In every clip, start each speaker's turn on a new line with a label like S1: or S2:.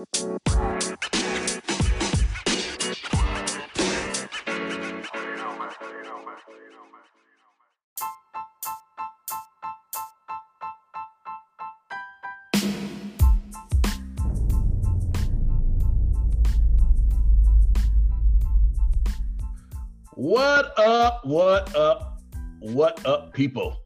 S1: What up? What up? What up, people?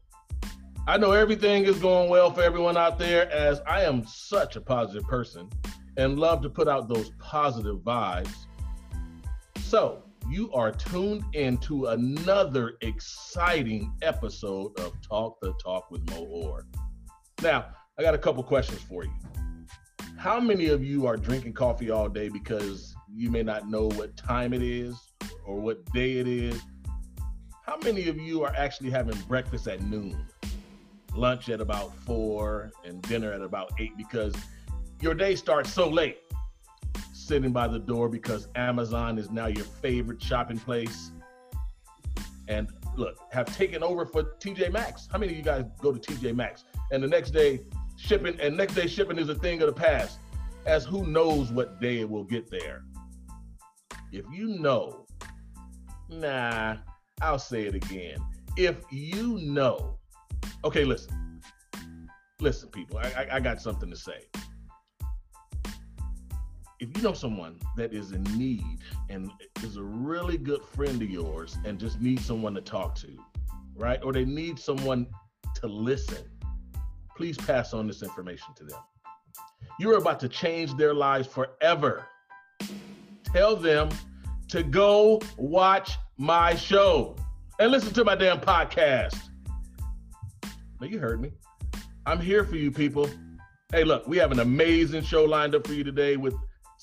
S1: I know everything is going well for everyone out there as I am such a positive person and love to put out those positive vibes. So, you are tuned into another exciting episode of Talk the Talk with Moe Orr. Now, I got a couple questions for you. How many of you are drinking coffee all day because you may not know what time it is or what day it is? How many of you are actually having breakfast at noon, lunch at about four, and dinner at about eight because your day starts so late? Sitting by the door because Amazon is now your favorite shopping place. And look, have taken over for TJ Maxx. How many of you guys go to TJ Maxx? And the next day, shipping, and next day shipping is a thing of the past, as who knows what day it will get there. If you know, nah, I'll say it again. If you know, okay, listen, listen, people, I, I, I got something to say. If you know someone that is in need and is a really good friend of yours and just needs someone to talk to, right? Or they need someone to listen, please pass on this information to them. You're about to change their lives forever. Tell them to go watch my show and listen to my damn podcast. Now, you heard me. I'm here for you, people. Hey, look, we have an amazing show lined up for you today with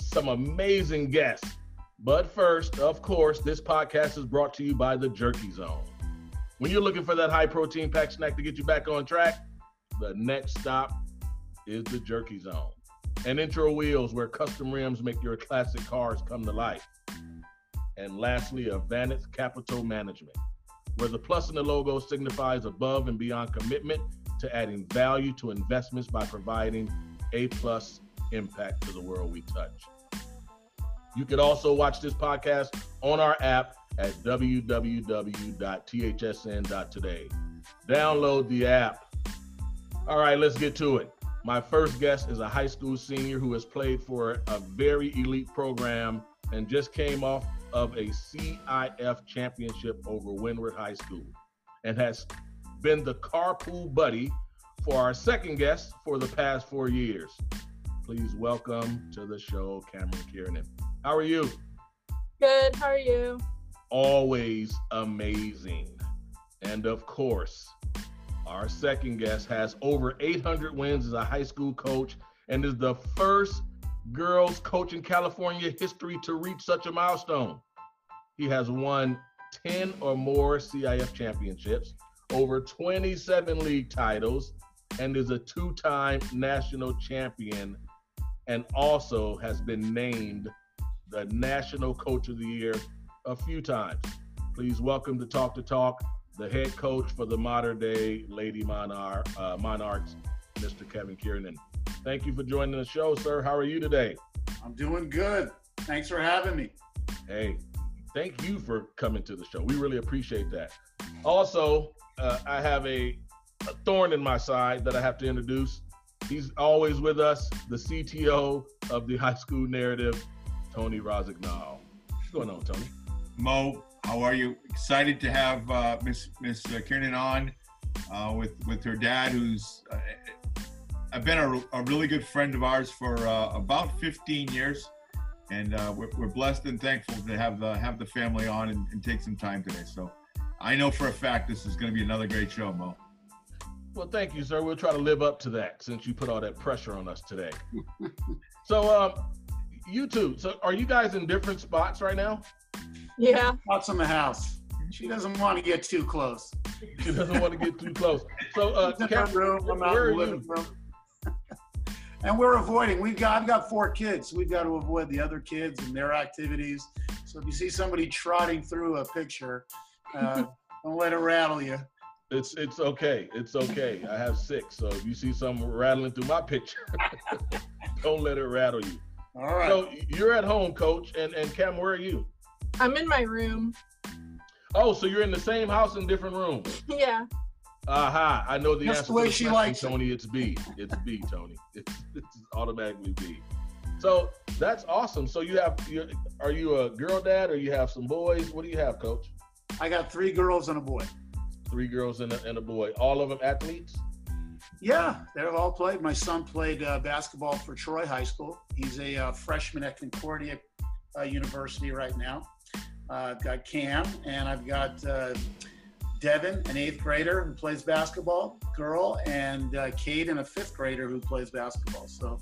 S1: some amazing guests. But first, of course, this podcast is brought to you by the Jerky Zone. When you're looking for that high protein pack snack to get you back on track, the next stop is the Jerky Zone. And Intro Wheels, where custom rims make your classic cars come to life. And lastly, Advantage Capital Management, where the plus in the logo signifies above and beyond commitment to adding value to investments by providing a plus impact to the world we touch. You can also watch this podcast on our app at www.thsn.today. Download the app. All right, let's get to it. My first guest is a high school senior who has played for a very elite program and just came off of a CIF championship over Windward High School and has been the carpool buddy for our second guest for the past four years. Please welcome to the show Camryn Kiernan. How are you?
S2: Good. How are you?
S1: Always amazing. And of course, our second guest has over 800 wins as a high school coach and is the first girls coach in California history to reach such a milestone. He has won 10 or more CIF championships, over 27 league titles, and is a two time national champion, and also has been named the National Coach of the Year a few times. Please welcome to Talk to Talk the head coach for the Mater Dei Lady Monarch, uh, Monarchs, Mr. Kevin Kiernan. Thank you for joining the show, sir. How are you today?
S3: I'm doing good. Thanks for having me.
S1: Hey, thank you for coming to the show. We really appreciate that. Also, uh, I have a, a thorn in my side that I have to introduce. He's always with us, the CTO of the High School Narrative, Tony Rosignol. What's going on, Tony?
S4: Moe, how are you? Excited to have uh, Miss Miss Kiernan on uh, with with her dad, who's uh, I've been a, a, really good friend of ours for uh, about 15 years, and uh, we're, we're, blessed and thankful to have the have the family on and, and take some time today. So I know for a fact this is going to be another great show, Moe.
S1: Well, thank you, sir. We'll try to live up to that since you put all that pressure on us today. so, um, you two, so are you guys in different spots right now?
S2: Yeah.
S3: Spots in the house. She doesn't want to get too close.
S1: She doesn't want to get too close. So, uh,
S3: in her room, I'm out in the living room. and we're avoiding. We've got I've got four kids. We've got to avoid the other kids and their activities. So if you see somebody trotting through a picture, uh, don't let it rattle you.
S1: It's it's okay. It's okay. I have six. So if you see someone rattling through my picture, don't let it rattle you.
S3: All right.
S1: So you're at home, coach, and and Cam, where are you?
S2: I'm in my room.
S1: Oh, so you're in the same house in different rooms.
S2: Yeah.
S1: Aha! I know the
S3: That's
S1: answer.
S3: the way she
S1: question,
S3: likes it.
S1: Tony. It's B. It's B, Tony. It's, it's automatically B. So that's awesome. So you have, you are you a girl dad or you have some boys? What do you have, coach?
S3: I got three girls and a boy.
S1: Three girls and a, and a boy. All of them athletes.
S3: Yeah, they've all played. My son played uh, basketball for Troy High School. He's a uh, freshman at Concordia uh, University right now. Uh, I've got Cam, and I've got uh, Devin, an eighth grader who plays basketball, girl, and uh, Kate, and a fifth grader who plays basketball. So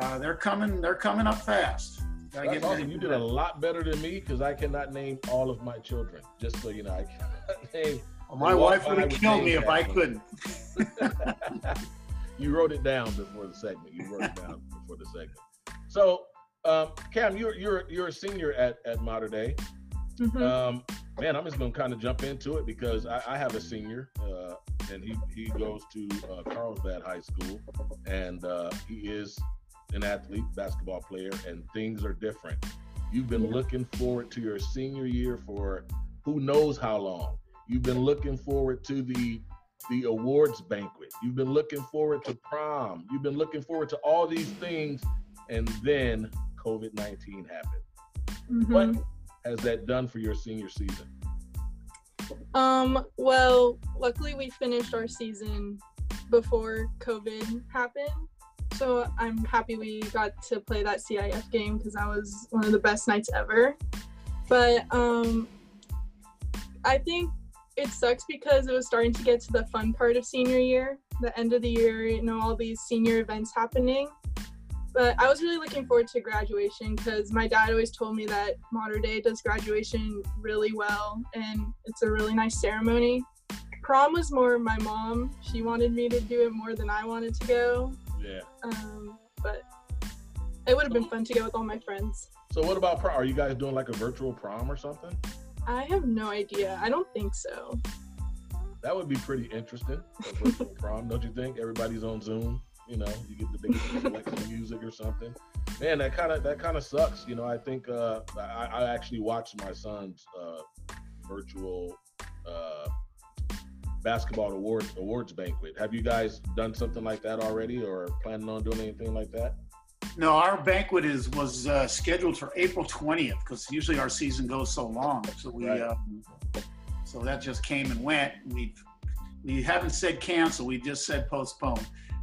S3: uh, they're coming. They're coming up fast.
S1: That's
S3: get
S1: awesome. You did a lot better than me because I cannot name all of my children. Just so you know, I cannot name.
S3: Well, my
S1: walk
S3: wife would have killed me if I couldn't.
S1: you wrote it down before the segment. You wrote it down before the segment. So, um, Cam, you're you're you're a senior at at Mater Dei.
S2: Mhm.
S1: Um, man, I'm just gonna kind of jump into it because I, I have a senior, uh, and he he goes to uh, Carlsbad High School, and uh, he is an athlete, basketball player, and things are different. You've been
S2: Yeah.
S1: looking forward to your senior year for who knows how long. You've been looking forward to the the awards banquet. You've been looking forward to prom. You've been looking forward to all these things, and then COVID nineteen happened.
S2: Mhm.
S1: What has that done for your senior season?
S2: Um, well, luckily we finished our season before COVID happened. So I'm happy we got to play that CIF game because that was one of the best nights ever. But um I think it sucks because it was starting to get to the fun part of senior year, the end of the year, you know, all these senior events happening. But I was really looking forward to graduation because my dad always told me that Mater Dei does graduation really well and it's a really nice ceremony. Prom was more my mom. She wanted me to do it more than I wanted to go.
S1: Yeah.
S2: Um, but it would have been fun to go with all my friends.
S1: So what about prom? Are you guys doing like a virtual prom or something?
S2: I have no idea. I don't think so.
S1: That would be pretty interesting. Prom, don't you think? Everybody's on Zoom. You know, you get the biggest selection music or something. Man, that kind of that kind of sucks. You know, I think uh, I, I actually watched my son's uh, virtual uh, basketball award awards banquet. Have you guys done something like that already, or planning on doing anything like that?
S3: No, our banquet is was uh, scheduled for April 20th because usually our season goes so long. So we,
S1: Right.
S3: um, so that just came and went. We we haven't said cancel. We just said postpone.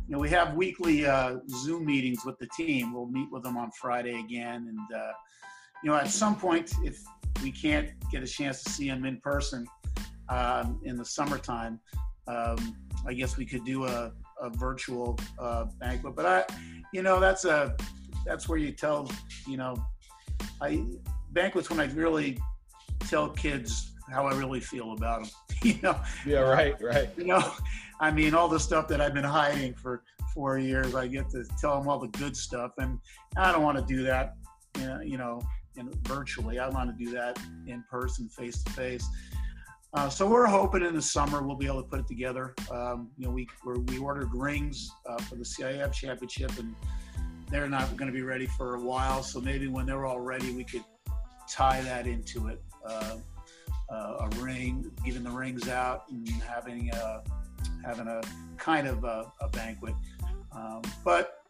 S3: You know, we have weekly uh, Zoom meetings with the team. We'll meet with them on Friday again, and uh, you know, at some point, if we can't get a chance to see them in person um, in the summertime, um, I guess we could do a, a virtual uh, banquet. But I, you know, that's a that's where you tell, you know, I banquets when I really tell kids how I really feel about them. you know,
S1: Yeah, right, right.
S3: you know, I mean, all the stuff that I've been hiding for four years, I get to tell them all the good stuff, and I don't want to do that, you know, you know, in, virtually. I want to do that in person, face to face. Uh, so we're hoping in the summer we'll be able to put it together. Um, you know, we we ordered rings uh, for the CIF championship, and they're not going to be ready for a while. So maybe when they're all ready, we could tie that into it. Uh, uh, a ring, giving the rings out, and having a, having a kind of a, a banquet. Um, but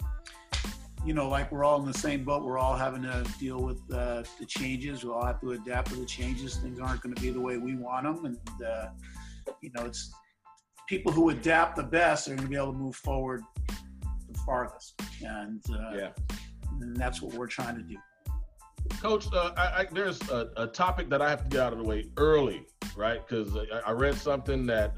S3: you know, like we're all in the same boat. We're all having to deal with uh, the changes. We all have to adapt to the changes. Things aren't going to be the way we want them, and uh, you know, it's people who adapt the best are going to be able to move forward the farthest, and uh,
S1: Yeah.
S3: and that's what we're trying to do.
S1: Coach, uh, I, I, there's a, a topic that I have to get out of the way early, right? Because I, I read something that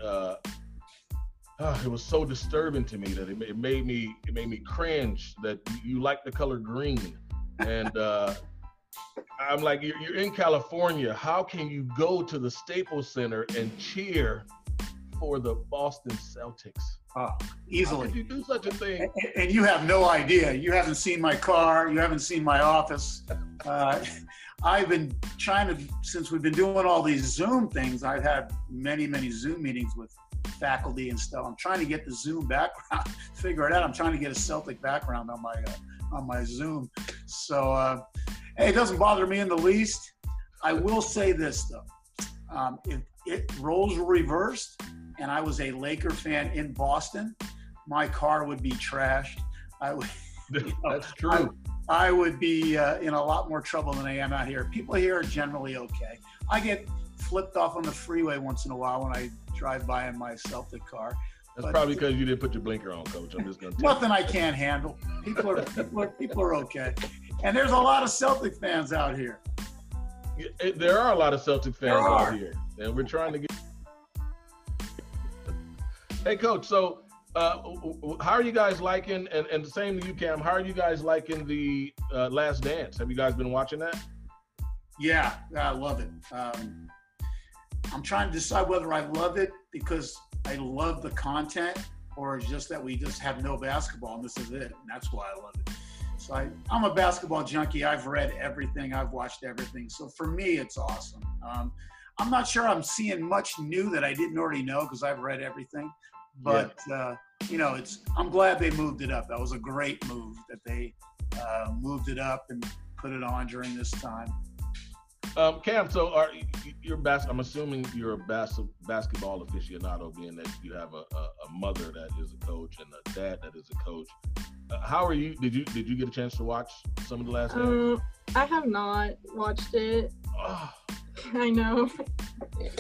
S1: uh, it was so disturbing to me that it, it made me it made me cringe that you like the color green, and uh, I'm like, you're, you're in California. How can you go to the Staples Center and cheer for the Boston Celtics?
S3: Oh,
S1: How
S3: easily.
S1: could you do such a thing?
S3: And- And you have no idea. You haven't seen my car. You haven't seen my office. Uh, I've been trying to, since we've been doing all these Zoom things, I've had many, many Zoom meetings with faculty and stuff. I'm trying to get the Zoom background, figure it out. I'm trying to get a Celtic background on my uh, on my Zoom. So, uh, hey, it doesn't bother me in the least. I will say this though, um, if it roles were reversed and I was a Laker fan in Boston, my car would be trashed. I would.
S1: You know, That's true.
S3: I, I would be uh, in a lot more trouble than I am out here. People here are generally okay. I get flipped off on the freeway once in a while when I drive by in my Celtic car.
S1: That's but probably because you didn't put your blinker on, Coach. I'm just gonna.
S3: Nothing I can't handle. People are people are people are okay, and there's a lot of Celtic fans out here.
S1: It, there are a lot of Celtic fans out here, and we're trying to get. hey, Coach. So, uh, how are you guys liking? And, and the same to you, Cam. How are you guys liking the uh, Last Dance? Have you guys been watching that?
S3: Yeah, I love it. Um, I'm trying to decide whether I love it because I love the content or just that we just have no basketball and this is it. And that's why I love it. So I, am a basketball junkie. I've read everything. I've watched everything. So for me, it's awesome. Um, I'm not sure I'm seeing much new that I didn't already know because I've read everything. But yeah. uh, you know, it's I'm glad they moved it up. That was a great move that they uh, moved it up and put it on during this time.
S1: Um, Cam, so are you're bas- I'm assuming you're a bas- basketball aficionado, being that you have a, a, a, mother that is a coach and a dad that is a coach. Uh, how are you? Did you did you get a chance to watch some of the last?
S2: Um, I have not watched it. Oh. I know.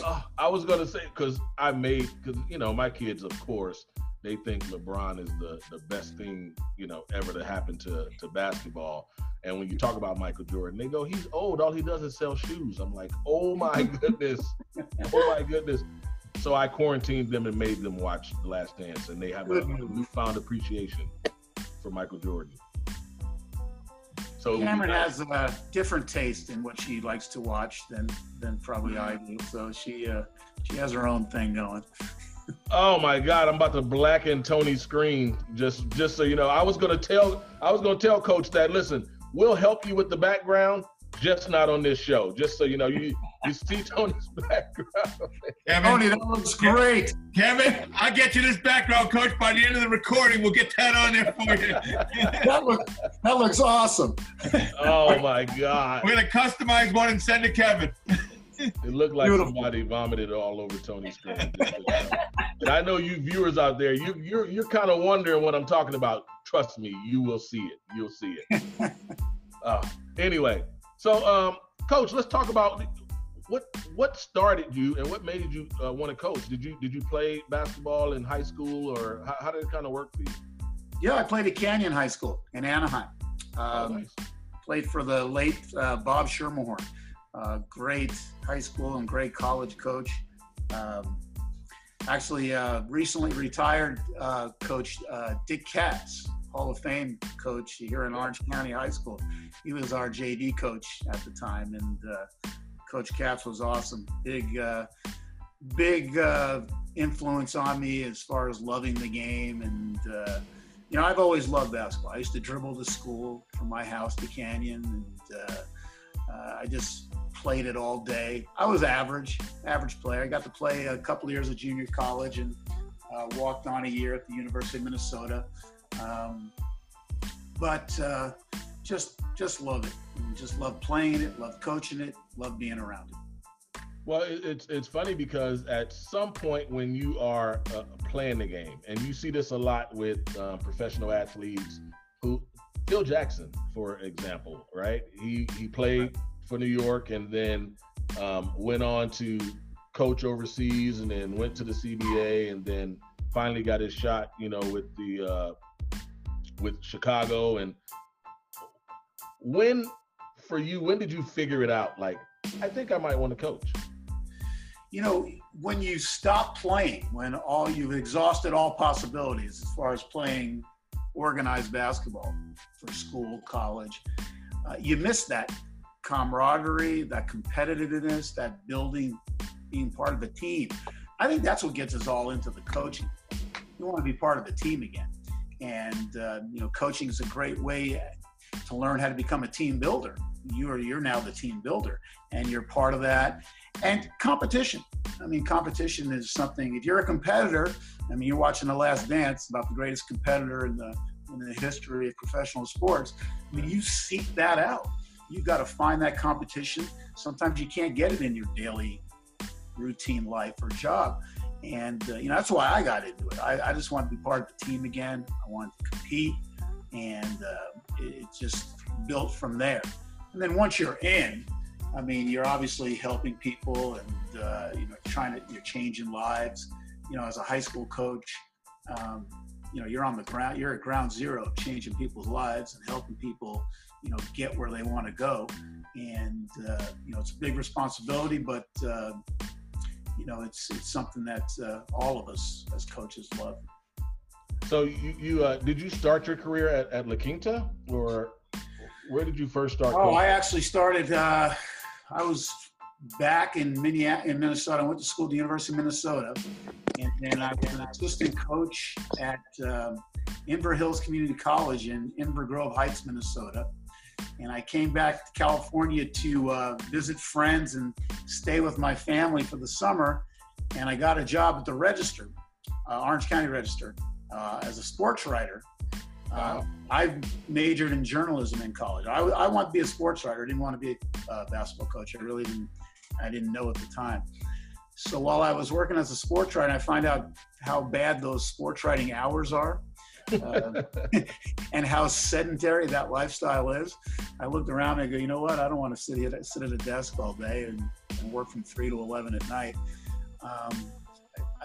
S1: Oh, I was gonna say because I made because you know my kids, of course, they think LeBron is the the best thing you know ever to happen to to basketball. And when you talk about Michael Jordan, they go, he's old. All he does is sell shoes. I'm like, oh my goodness. oh my goodness. So I quarantined them and made them watch The Last Dance, and they have a, a newfound appreciation for Michael Jordan.
S3: So Camryn has a different taste in what she likes to watch than than probably I do. So she uh, she has her own thing going.
S1: Oh my God! I'm about to blacken Tony's screen. Just just so you know, I was gonna tell I was gonna tell Coach that listen, We'll help you with the background, just not on this show. Just so you know, you you see Tony's background.
S3: Kevin, Tony, that looks great.
S4: Kevin, I'll get you this background, Coach. By the end of the recording, we'll get that on there for you.
S3: that, look, that looks awesome.
S1: oh my God.
S4: We're gonna customize one and send to Kevin.
S1: It looked like Beautiful. somebody vomited all over Tony's screen. and I know you viewers out there, you you're you're kind of wondering what I'm talking about. Trust me, you will see it. You'll see it. uh, anyway, so um, coach, let's talk about what what started you and what made you uh, want to coach. Did you did you play basketball in high school or how, how did it kind of work for you?
S3: Yeah, I played at Canyon High School in Anaheim. Oh, um, oh, nice. Played for the late uh, Bob Schermerhorn uh, great high school and great college coach. Um, actually, uh, recently retired uh, coach uh, Dick Katz, Hall of Fame coach here in Orange County High School. He was our JV coach at the time, and uh, Coach Katz was awesome. Big, uh, big influence on me as far as loving the game and you know, I've always loved basketball. I used to dribble to school from my house to Canyon, and uh, uh, I just played it all day. I was average, average player. I got to play a couple of years of junior college and uh, walked on a year at the University of Minnesota. Um, but uh, just just love it. Just love playing it, love coaching it, love being around it.
S1: Well, it's it's funny because at some point when you are uh, playing the game, and you see this a lot with um, professional athletes who Phil Jackson, for example, right? He he played for New York and then um, went on to coach overseas and then went to the CBA and then finally got his shot, you know, with the uh, with Chicago. And when for you, when did you figure it out? Like, I think I might want to coach.
S3: You know, when you stop playing, when all you've exhausted all possibilities as far as playing organized basketball for school, college, uh, you miss that camaraderie, that competitiveness, that building, being part of the team. I think that's what gets us all into the coaching. You want to be part of the team again. And, uh, you know, coaching is a great way to learn how to become a team builder. You're, you're now the team builder and you're part of that. And competition. I mean, competition is something, if you're a competitor, I mean, you're watching The Last Dance about the greatest competitor in the in the history of professional sports. I mean, you seek that out. You got to find that competition. Sometimes you can't get it in your daily routine life or job. And, uh, you know, that's why I got into it. I, I, just wanted to be part of the team again. I wanted to compete. And uh, it, it just built from there. And then once you're in, I mean, you're obviously helping people and, uh, you know, trying to, you're changing lives. You know, as a high school coach, um, you know, you're on the ground, you're at ground zero, changing people's lives and helping people, you know, get where they want to go. And, uh, you know, it's a big responsibility, but, uh, you know, it's, it's something that uh, all of us as coaches love.
S1: So you, you uh, did you start your career at, at La Quinta or where did you first start?
S3: Oh, coaching? I actually started, uh, I was back in Minneapolis, in Minnesota. I went to school at the University of Minnesota, and then I was an assistant coach at um, Inver Hills Community College in Inver Grove Heights, Minnesota. And I came back to California to uh, visit friends and stay with my family for the summer. And I got a job at the Register, uh, Orange County Register, uh, as a sports writer. Uh, I majored in journalism in college. I, I wanted to be a sports writer. I didn't want to be a uh, basketball coach. I really didn't. I didn't know at the time. So while I was working as a sports writer, I find out how bad those sports writing hours are, uh, and how sedentary that lifestyle is. I looked around and I go, you know what? I don't want to sit at, sit at a desk all day and, and work from three to eleven at night. Um,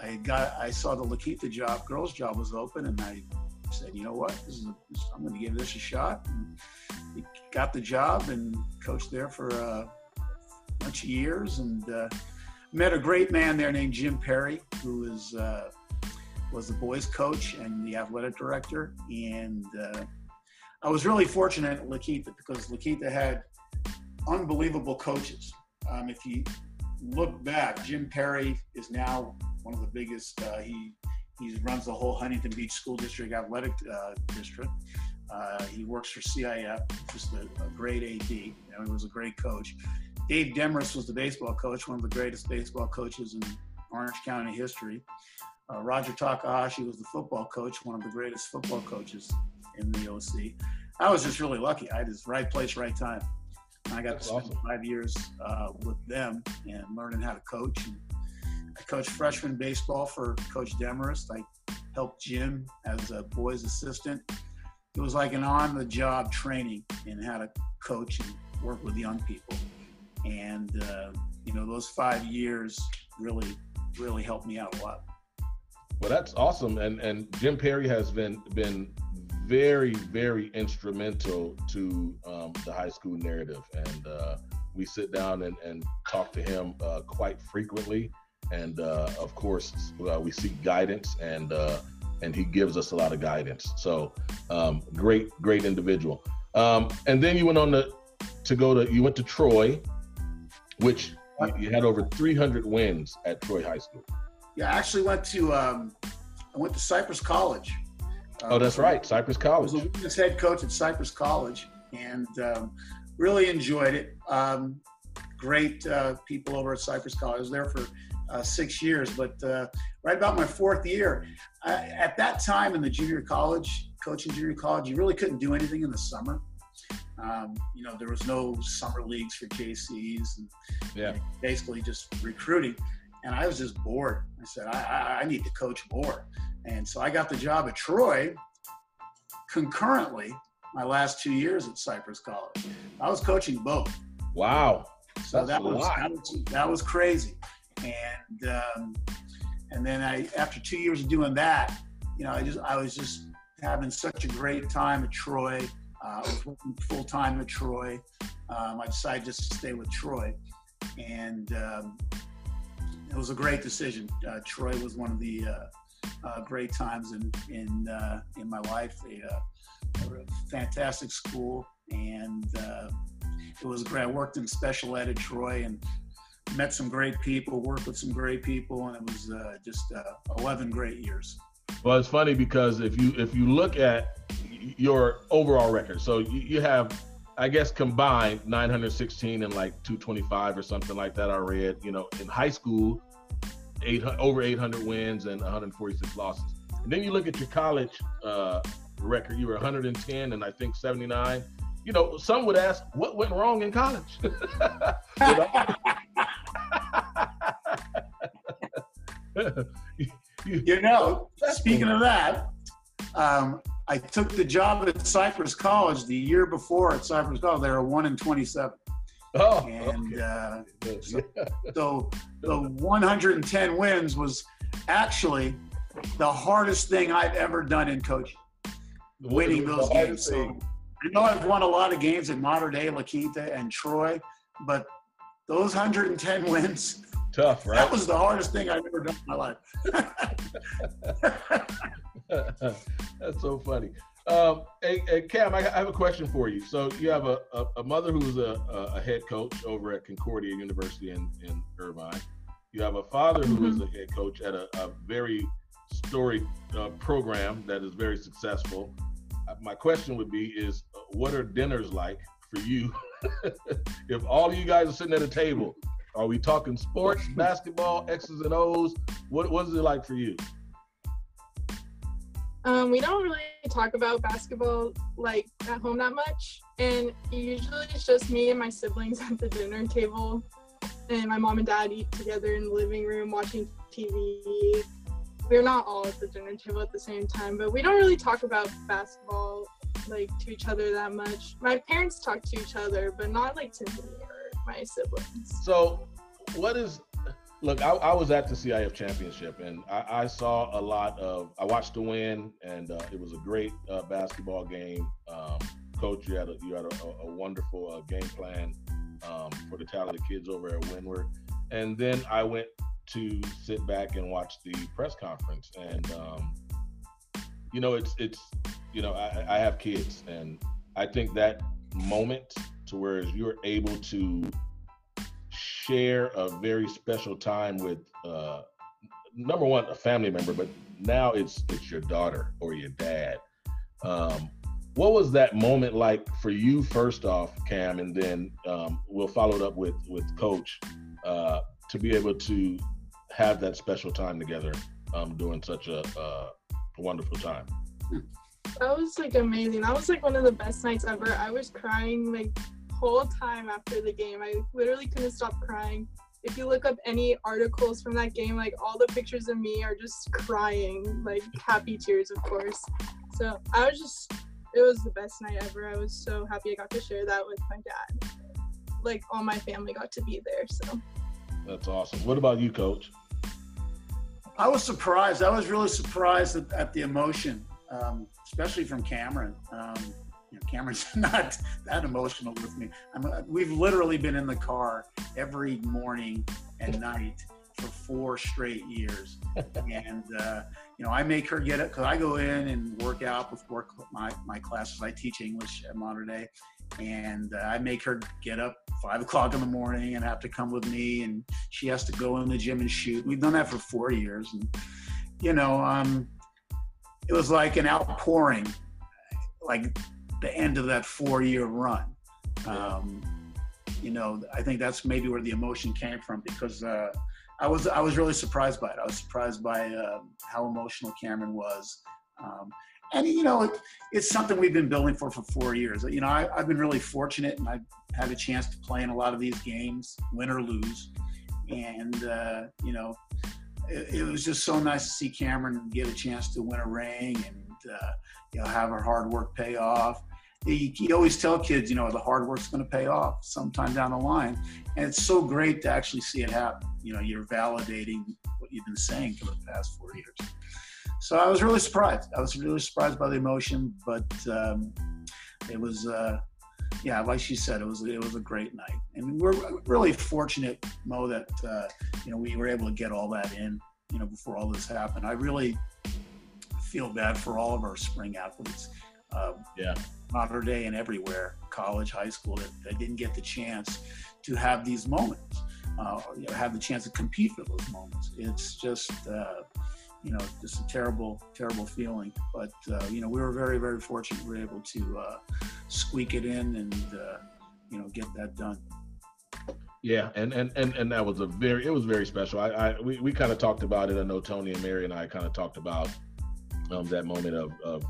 S3: I got I saw the La Quinta job, girls' job was open, and I said, you know what, this is a, this, I'm going to give this a shot. And got the job and coached there for a bunch of years and uh, met a great man there named Jim Perry, who is uh, was the boys coach and the athletic director. And uh, I was really fortunate at La Quinta because La Quinta had unbelievable coaches. Um, if you look back, Jim Perry is now one of the biggest. Uh, he he runs the whole Huntington Beach School District Athletic uh, District. Uh, he works for CIF, just a, a great AD. You know, he was a great coach. Dave Demarest was the baseball coach, one of the greatest baseball coaches in Orange County history. Uh, Roger Takahashi was the football coach, one of the greatest football coaches in the OC. I was just really lucky. I was right place, right time. And I got That's to spend awesome. five years uh, with them and learning how to coach. And I coached freshman baseball for Coach Demarest. I helped Jim as a boys assistant. It was like an on-the-job training in how to coach and work with young people. And uh, you know, those five years really, really helped me out a lot.
S1: Well, that's awesome. And and Jim Perry has been been very, very instrumental to um, the high school narrative. And uh, we sit down and, and talk to him uh, quite frequently and uh, of course uh, we seek guidance and uh, and he gives us a lot of guidance so um, great great individual um, and then you went on to to go to you went to troy which you, you had over 300 wins at troy high school
S3: yeah i actually went to um, i went to cypress college
S1: oh that's um, right cypress college
S3: i was a women's head coach at cypress college and um, really enjoyed it um, great uh, people over at cypress college i was there for uh, six years. But uh, right about my fourth year, I, at that time in the junior college, coaching junior college, you really couldn't do anything in the summer. Um, you know, there was no summer leagues for JCs, and, yeah. basically just recruiting. And I was just bored. I said, I, I, I need to coach more. And so I got the job at Troy concurrently my last two years at Cypress College. I was coaching both.
S1: Wow.
S3: So that was, that was, that was crazy and um, and then I after two years of doing that, you know, I just I was just having such a great time at Troy. Uh, I was working full time at Troy. Um, I decided just to stay with Troy, and um, it was a great decision. Uh, Troy was one of the uh, uh great times in in uh, in my life. A, uh, a fantastic school, and it was great. I worked in special ed at Troy, and met some great people, worked with some great people, and it was just uh, 11 great years.
S1: Well, it's funny because if you if you look at your overall record, so you, you have, I guess, combined 916 and like 225 or something like that. I read, you know, in high school, eight over 800 wins and 146 losses. And then you look at your college uh, record. You were 110 and I think 79. You know, some would ask, what went wrong in college?
S3: you know, speaking of that, um, I took the job at Cypress College the year before at Cypress College. They were one in 27. Oh, and okay. uh, so, so the 110 wins was actually the hardest thing I've ever done in coaching. Winning those games. So I know I've won a lot of games at Mater Dei La Quinta, and Troy, but those 110 wins.
S1: Tough, right?
S3: That was the hardest thing I've ever done in my life.
S1: That's so funny. Um, hey, hey, Cam, I have a question for you. So you have a, a, a mother who's a, a, head coach over at Concordia University in, in Irvine. You have a father who is mm-hmm. a head coach at a, a very storied uh, program that is very successful. Uh, my question would be: Is uh, what are dinners like for you? if all of you guys are sitting at a table, are we talking sports, basketball, X's and O's? What what is it like for you?
S2: Um, we don't really talk about basketball like at home that much, and usually it's just me and my siblings at the dinner table, and my mom and dad eat together in the living room watching TV. We're not all at the dinner table at the same time, but we don't really talk about basketball like to each other that much. My parents talk to each other, but not like to me or my siblings.
S1: So, what is Look, I, I, was at the CIF championship and I, I, saw a lot of. I watched the win, and uh, it was a great uh, basketball game. Um, Coach, you had a, you had a, a wonderful uh, game plan um, for the talented kids over at Windward. And then I went to sit back and watch the press conference, and um, you know, it's it's you know, I, I have kids, and I think that moment to where you're able to share a very special time with uh, number one a family member, but now it's it's your daughter or your dad. Um, what was that moment like for you first off, Cam, and then um, we'll follow it up with with Coach uh, to be able to have that special time together um, during such a, a wonderful time.
S2: That was like amazing. That was like one of the best nights ever. I was crying like whole time after the game. I literally couldn't stop crying. If you look up any articles from that game, like all the pictures of me are just crying, like happy tears, of course. So I was just, it was the best night ever. I was so happy I got to share that with my dad. Like all my family got to be there. So
S1: that's awesome. What about you, coach?
S3: I was surprised. I was really surprised at, at the emotion, um, especially from Camryn. Um, you know, Camryn's not that emotional with me. I'm, uh, we've literally been in the car every morning and night for four straight years. and, uh, you know, I make her get up because I go in and work out before my, my classes. I teach English at Mater Dei. And uh, I make her get up five o'clock in the morning and have to come with me. And she has to go in the gym and shoot. We've done that for four years. And, you know, um, it was like an outpouring. Like the end of that four year run. Um, you know, I think that's maybe where the emotion came from because uh, I was I was really surprised by it. I was surprised by uh, how emotional Camryn was. Um, and you know, it, it's something we've been building for for four years. You know, I, have been really fortunate, and I've had a chance to play in a lot of these games, win or lose. And uh, you know, it, it, was just so nice to see Camryn get a chance to win a ring and uh, you know have her hard work pay off you, you always tell kids, you know, the hard work's going to pay off sometime down the line. And it's so great to actually see it happen. You know, you're validating what you've been saying for the past four years. So I was really surprised. I was really surprised by the emotion, but um, it was, uh, yeah, like she said, it was it was a great night, and we're really fortunate, Moe, that uh, you know we were able to get all that in, you know, before all this happened. I really feel bad for all of our spring athletes.
S1: Um, yeah.
S3: Mater Dei and everywhere, college, high school, that, that didn't get the chance to have these moments, uh, you know, have the chance to compete for those moments. It's just, uh, you know, just a terrible, terrible feeling. But, uh, you know, we were very, very fortunate we were able to uh, squeak it in and, uh, you know, get that done.
S1: Yeah, and, and and and that was a very it was very special. I, I we, we kind of talked about it. I know Tony and Mary and I kind of talked about um, that moment of, of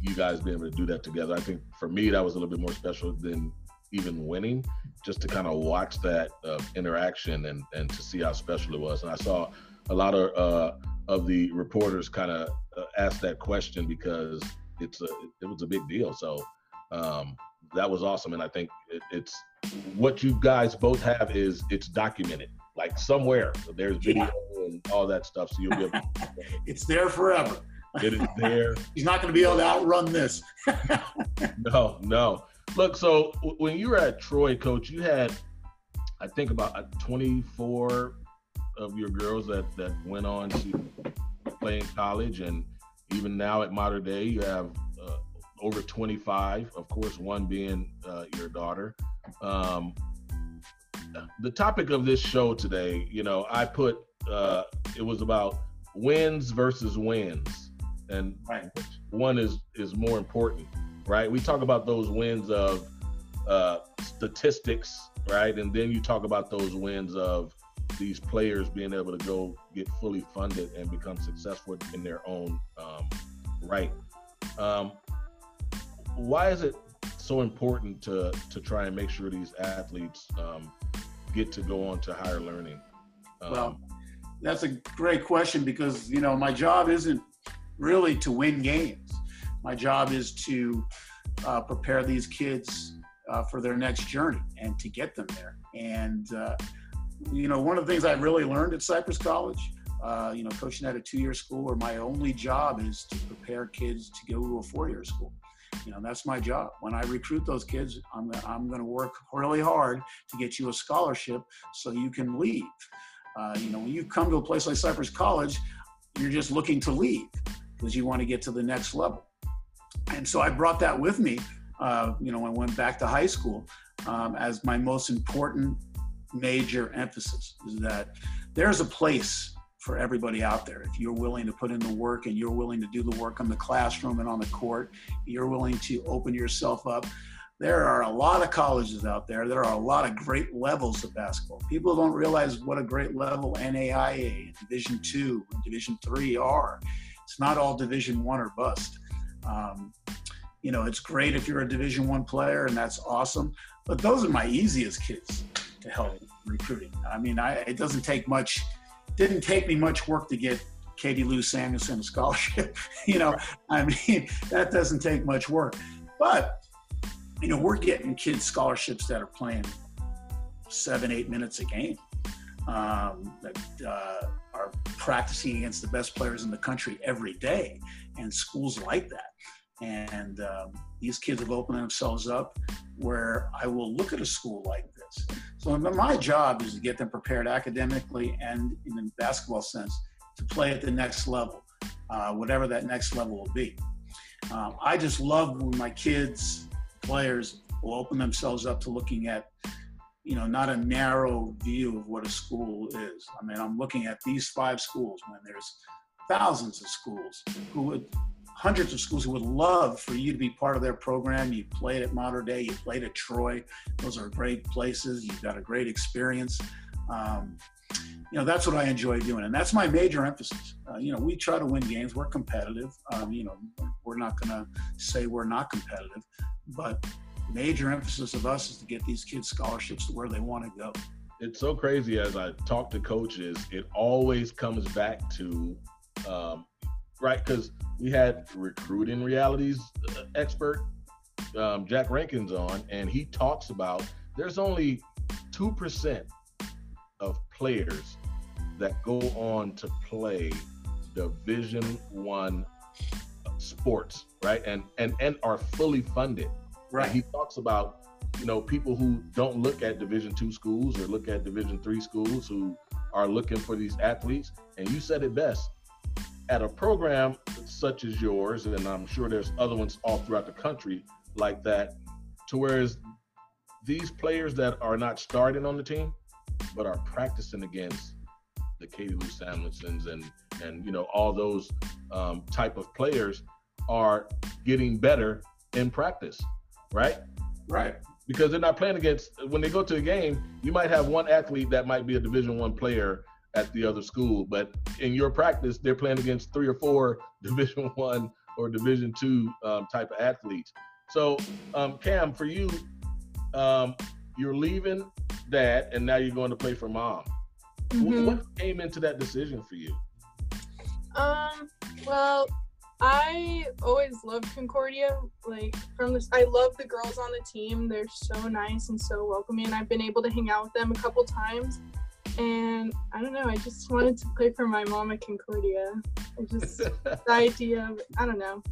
S1: you guys being able to do that together. I think for me that was a little bit more special than even winning, just to kind of watch that uh, interaction and and to see how special it was. And I saw a lot of uh, of the reporters kind of uh, ask that question because it's a it was a big deal. So um, that was awesome, and I think it, it's what you guys both have is it's documented like somewhere. There's video yeah. and all that stuff, so you'll be able.
S3: To- it's there forever.
S1: It is there.
S3: He's not going to be able to outrun this.
S1: no, no. Look, so when you were at Troy, coach, you had, I think, about uh, 24 of your girls that that went on to play in college, and even now at Mater Dei, you have uh, over 25. Of course, one being uh, your daughter. Um, the topic of this show today, you know, I put uh, it was about wins versus wins, and right. one is is more important, right? We talk about those wins of uh, statistics, right, and then you talk about those wins of these players being able to go get fully funded and become successful in their own um, right. Um, why is it so important to to try and make sure these athletes um, get to go on to higher learning?
S3: Um, well, that's a great question because you know my job isn't really to win games. My job is to uh, prepare these kids uh, for their next journey and to get them there. And uh, you know, one of the things I really learned at Cypress College, uh, you know, coaching at a two-year school, where my only job is to prepare kids to go to a four-year school. You know, that's my job. When I recruit those kids, I'm, I'm going to work really hard to get you a scholarship so you can leave. Uh, you know, when you come to a place like Cypress College, you're just looking to leave because you want to get to the next level. And so I brought that with me, uh, you know, I went back to high school um, as my most important major emphasis is that there's a place for everybody out there. If you're willing to put in the work and you're willing to do the work on the classroom and on the court, you're willing to open yourself up. There are a lot of colleges out there. There are a lot of great levels of basketball. People don't realize what a great level NAIA, Division two, Division three are. It's not all Division one or bust. Um, you know, it's great if you're a Division one player, and that's awesome. But those are my easiest kids to help recruiting. I mean, I, it doesn't take much didn't take me much work to get Katie Lou Samuelson a scholarship. you know, I mean, that doesn't take much work. But, you know, we're getting kids scholarships that are playing seven, eight minutes a game, um, that uh, are practicing against the best players in the country every day, and schools like that. And um, these kids have opened themselves up where I will look at a school like this. So my job is to get them prepared academically and in the basketball sense to play at the next level, uh, whatever that next level will be. Um, I just love when my kids, players, will open themselves up to looking at, you know, not a narrow view of what a school is. I mean, I'm looking at these five schools when there's thousands of schools who would hundreds of schools who would love for you to be part of their program. You played at Mater Dei, you played at Troy. Those are great places. You've got a great experience. Um, you know, that's what I enjoy doing. And that's my major emphasis. Uh, you know, we try to win games. We're competitive. Um, you know, we're not going to say we're not competitive, but major emphasis of us is to get these kids scholarships to where they want to go.
S1: It's so crazy as I talk to coaches, it always comes back to um, right? Because we had recruiting realities uh, expert um, Jack Rankins on, and he talks about there's only two percent of players that go on to play Division One sports, right? And and and are fully funded.
S3: Right.
S1: He talks about you know people who don't look at Division Two schools or look at Division Three schools who are looking for these athletes. And you said it best at a program such as yours, and I'm sure there's other ones all throughout the country like that, to whereas these players that are not starting on the team, but are practicing against the Katie Lou Samuelsons and and you know all those um, type of players are getting better in practice, right?
S3: Right.
S1: Because they're not playing against when they go to a game, you might have one athlete that might be a Division One player at the other school. But in your practice, they're playing against three or four Division One or Division two um, type of athletes. So, um, Cam, for you, um, you're leaving dad, and now you're going to play for mom.
S2: Mhm.
S1: What came into that decision for you?
S2: Um, well, I always loved Concordia. Like from this, I love the girls on the team. They're so nice and so welcoming. And I've been able to hang out with them a couple times. And I don't know, I just wanted to play for my mom at Concordia. I just the idea of I don't know.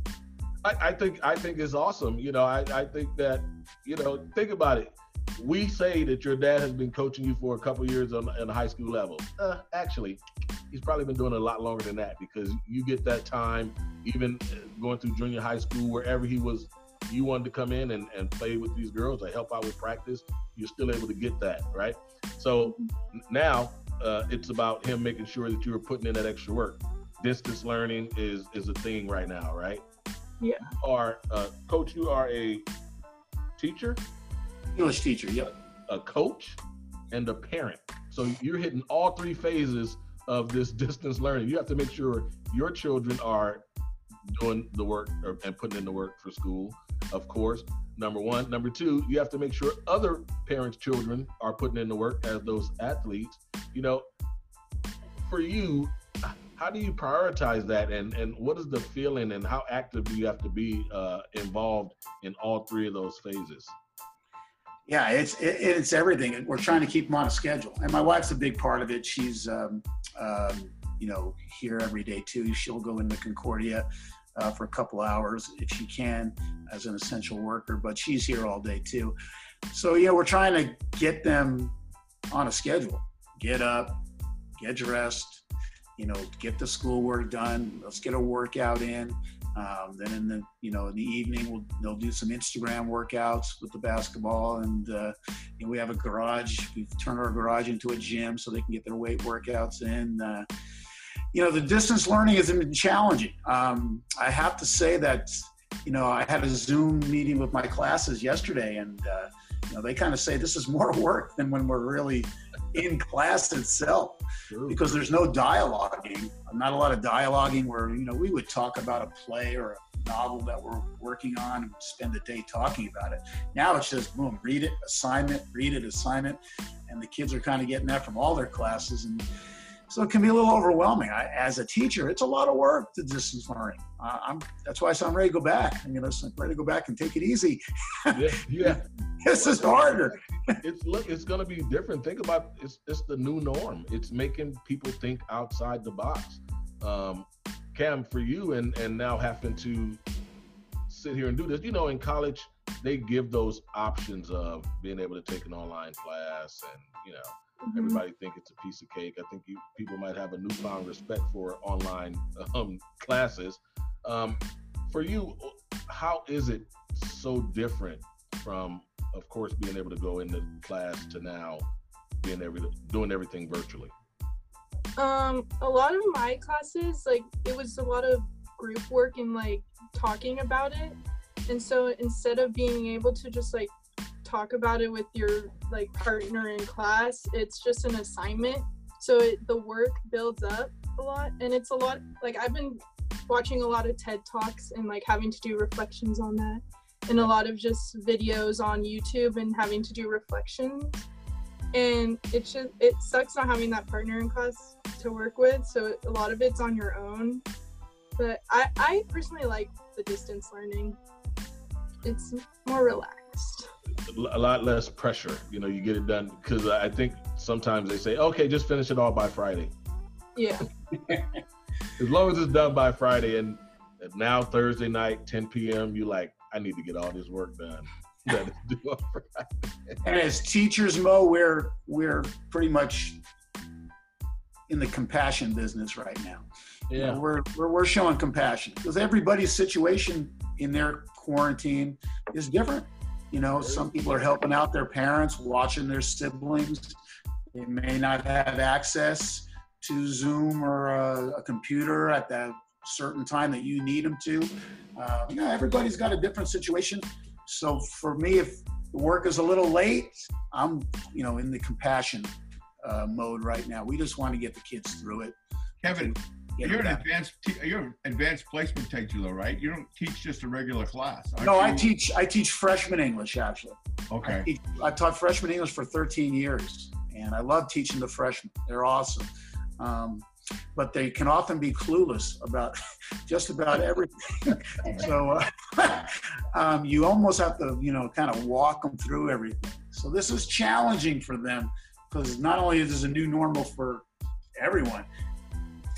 S1: I, I think I think it's awesome. You know, I, I think that you know, think about it. We say that your dad has been coaching you for a couple years on, on high school level. Uh, actually, he's probably been doing it a lot longer than that because you get that time, even going through junior high school, wherever he was, you wanted to come in and, and play with these girls or help out with practice. You're still able to get that, right? So now uh, it's about him making sure that you're putting in that extra work. Distance learning is is a thing right now, right?
S2: Yeah.
S1: You are uh, coach? You are a teacher,
S3: English teacher. Yep.
S1: a coach, and a parent. So you're hitting all three phases of this distance learning. You have to make sure your children are doing the work or, and putting in the work for school, of course. Number one. Number two, you have to make sure other parents' children are putting in the work as those athletes. You know, for you, how do you prioritize that and, and what is the feeling and how active do you have to be uh, involved in all three of those phases?
S3: Yeah, it's it, it's everything. We're trying to keep them on a schedule, and my wife's a big part of it. She's um, um, you know here every day too. She'll go into Concordia uh, for a couple hours if she can as an essential worker, but she's here all day too. So yeah, we're trying to get them on a schedule. Get up, get dressed, you know, get the schoolwork done. Let's get a workout in. Um, then in the you know in the evening we'll they'll do some Instagram workouts with the basketball and uh, we have a garage. We've turned our garage into a gym so they can get their weight workouts in. Uh, you know the distance learning has been challenging. Um, I have to say that you know I had a Zoom meeting with my classes yesterday and uh, you know they kind of say this is more work than when we're really in class itself
S1: True.
S3: because there's no dialoguing, not a lot of dialoguing where, you know, we would talk about a play or a novel that we're working on and spend the day talking about it. Now it's just boom, read it, assignment, read it, assignment. And the kids are kind of getting that from all their classes. And so it can be a little overwhelming. I, as a teacher, it's a lot of work to distance learning. Uh, I'm, that's why I am ready to go back. I'm, you know, I'm ready to go back and take it easy.
S1: Yeah, yeah.
S3: this is harder.
S1: it's look it's going to be different think about it's it's the new norm it's making people think outside the box um cam for you and and now having to sit here and do this you know in college they give those options of being able to take an online class and you know
S2: Mhm.
S1: everybody think it's a piece of cake i think you, people might have a newfound respect for online um, classes um, for you how is it so different from of course being able to go into class to now being to doing everything virtually
S2: Um, a lot of my classes, like it was a lot of group work and like talking about it. And so instead of being able to just like talk about it with your like partner in class, it's just an assignment. So it, the work builds up a lot and it's a lot like I've been watching a lot of TED Talks and like having to do reflections on that and a lot of just videos on YouTube and having to do reflections. And it's just it sucks not having that partner in class to work with so a lot of it's on your own. But i i personally like the distance learning. It's more relaxed
S1: a lot less pressure you know you get it done because i think sometimes they say okay just finish it all by friday
S2: yeah
S1: as long as it's done by friday and now thursday night 10 p.m you like i need to get all this work done that is due on Friday.
S3: And as teachers, Moe, we're we're pretty much in the compassion business right now. You know,
S1: yeah
S3: we're, we're we're showing compassion because everybody's situation in their quarantine is different. You know, some people are helping out their parents, watching their siblings. They may not have access to Zoom or a, a computer at that certain time that you need them to. Uh, you know, everybody's got a different situation. So for me, if the work is a little late, I'm, you know, in the compassion uh, mode right now. We just want to get the kids through it.
S4: Kevin,
S3: you know,
S4: You're an
S3: that-
S4: advanced, you're an advanced placement teacher, though, right? You don't teach just a regular class.
S3: no, I teach I teach freshman English actually. I
S4: Okay.
S3: teach, I've taught freshman English for 13 years, and I love teaching the freshmen. They're awesome. Um, but they can often be clueless about just about everything. so uh, um, you almost have to, you know, kind of walk them through everything. So this is challenging for them because not only is this a new normal for everyone,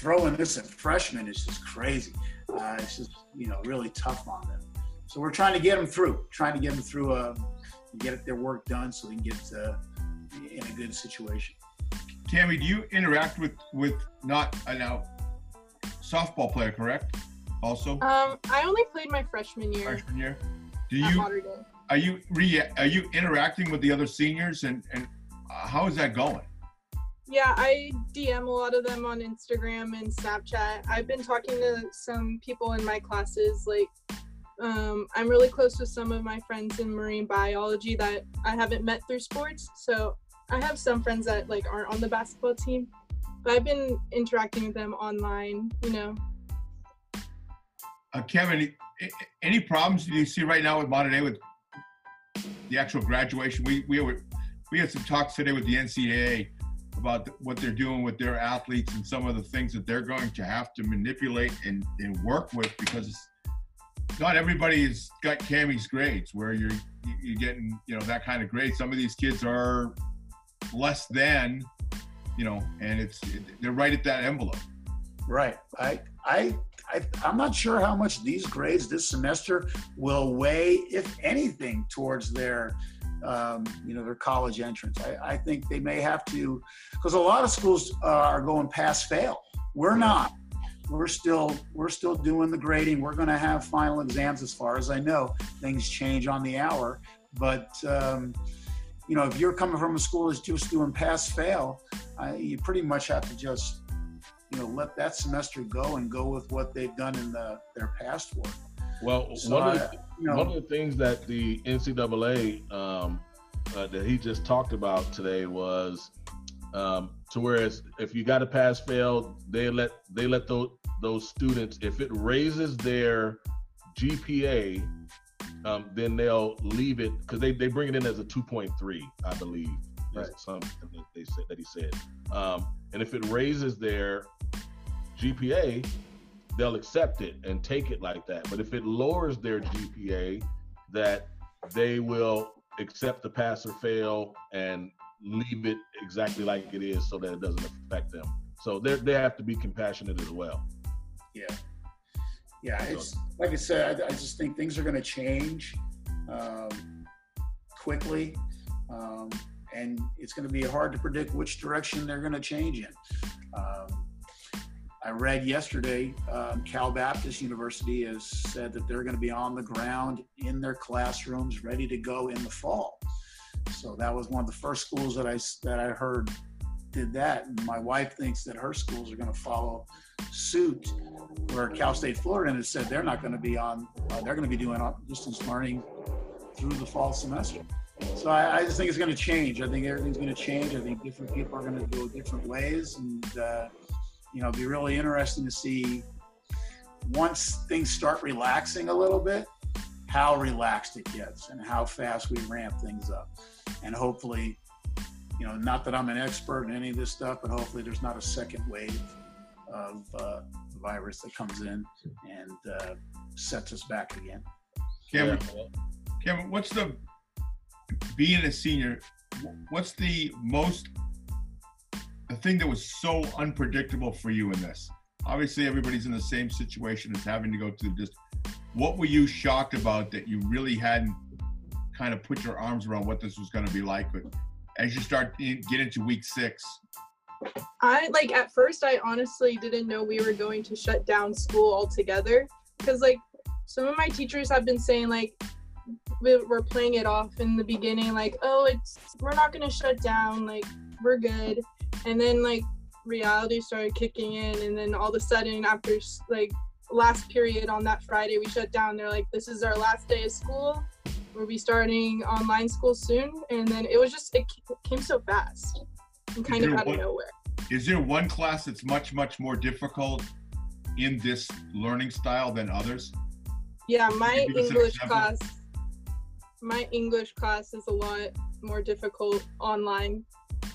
S3: throwing this at freshmen is just crazy. Uh, it's just, you know, really tough on them. So we're trying to get them through, trying to get them through a get their work done so they can get uh, in a good situation.
S4: Tammy, do you interact with with not uh, now softball player, correct? Also,
S2: Um, I only played my freshman year
S4: freshman year. Do
S2: at
S4: you are you re are you interacting with the other seniors and and uh, how is that going?
S2: Yeah, I DM a lot of them on Instagram and Snapchat. I've been talking to some people in my classes. Like, um, I'm really close with some of my friends in marine biology that I haven't met through sports. So I have some friends that like aren't on the basketball team, but I've been interacting with them online. You know,
S4: Uh, Kevin, any problems do you see right now with Mater Dei with the actual graduation? We we were, we had some talks today with the NCAA about what they're doing with their athletes and some of the things that they're going to have to manipulate and, and work with because not everybody's got Cammy's grades where you're you're getting you know that kind of grade. Some of these kids are less than, you know, and it's they're right at that envelope.
S3: Right. I, I, I, I'm not sure how much these grades this semester will weigh, if anything, towards their, um, you know, their college entrance. I, I think they may have to, because a lot of schools uh, are going pass fail. We're not. We're still, we're still doing the grading. We're going to have final exams, as far as I know. Things change on the hour, but. Um, you know, if you're coming from a school that's just doing pass fail, uh, you pretty much have to just you know let that semester go and go with what they've done in the their past work.
S1: Well,
S3: So
S1: one, of the,
S3: Know,
S1: one of the things that the NCAA um, uh, that he just talked about today was um, to whereas if you got a pass fail, they let they let those those students if it raises their GPA, um, then they'll leave it because they, they bring it in as a 2.3, I believe. is
S3: Right.
S1: Something that they said that he said. Um, and if it raises their GPA, they'll accept it and take it like that. But if it lowers their GPA, that they will accept the pass or fail and leave it exactly like it is so that it doesn't affect them. So they they have to be compassionate as well.
S3: yeah, yeah. It's like I said. I, I just think things are going to change um, quickly, um, and it's going to be hard to predict which direction they're going to change in. Um, I read yesterday, um, Cal Baptist University has said that they're going to be on the ground in their classrooms, ready to go in the fall. So that was one of the first schools that I that I heard did that. And my wife thinks that her schools are going to follow suit, where Cal State Fullerton has said they're not going to be on. Uh, they're going to be doing distance learning through the fall semester. So I, I just think it's going to change. I think everything's going to change. I think different people are going to go different ways, and uh, you know, it'll be really interesting to see once things start relaxing a little bit, how relaxed it gets and how fast we ramp things up. And hopefully, you know, not that I'm an expert in any of this stuff, but hopefully there's not a second wave of uh, virus that comes in and uh, sets us back again.
S4: Kevin,
S1: Yeah.
S4: Kevin, what's the being a senior? What's the most the thing that was so unpredictable for you in this? Obviously, everybody's in the same situation as having to go to the dist. What were you shocked about that you really hadn't kind of put your arms around what this was going to be like? But as you start get into week six,
S2: I like at first I honestly didn't know we were going to shut down school altogether because like some of my teachers have been saying like we- we're playing it off in the beginning like oh it's we're not going to shut down like we're good. And then like reality started kicking in and then all of a sudden after like last period on that Friday we shut down. They're like this is our last day of school. We'll be starting online school soon. And then it was just it came so fast and kind of out of nowhere.
S4: Is there one class that's much much more difficult in this learning style than others?
S2: Yeah, my English class, my English class is a lot more difficult online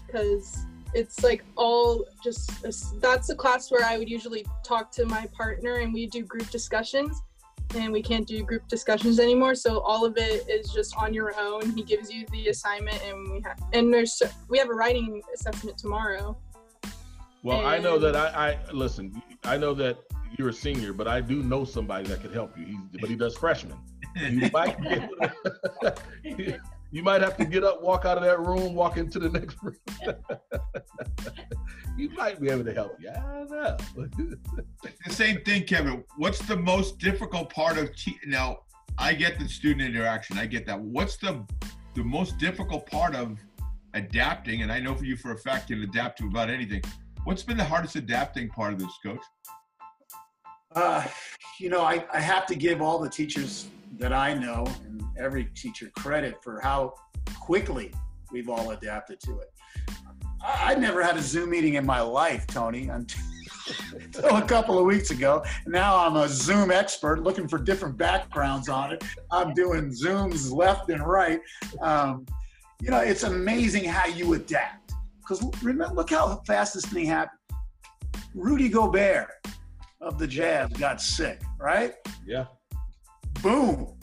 S2: because it's like all just that's the class where I would usually talk to my partner and we do group discussions and we can't do group discussions anymore so all of it is just on your own. He gives you the assignment and we have and there's we have a writing assessment tomorrow.
S1: Well and, i know that I, I listen i know that you're a senior but i do know somebody that could help you. He's, but he does freshman you might you might have to get up walk out of that room walk into the next room you might be able to help you. I don't know.
S4: the same thing, Kevin. What's the most difficult part of te- now? I get the student interaction. I get that. What's the the most difficult part of adapting? And I know for you for a fact you can adapt to about anything. What's been the hardest adapting part of this, coach?
S3: Uh, you know, I, I have to give all the teachers that I know and every teacher credit for how quickly we've all adapted to it. I never had a Zoom meeting in my life, Tony, until, a couple of weeks ago. Now I'm a Zoom expert looking for different backgrounds on it. I'm doing Zooms left and right. Um, you know, it's amazing how you adapt. Because remember, look how fast this thing happened. Rudy Gobert of the Jazz got sick, right?
S1: Yeah.
S3: Boom.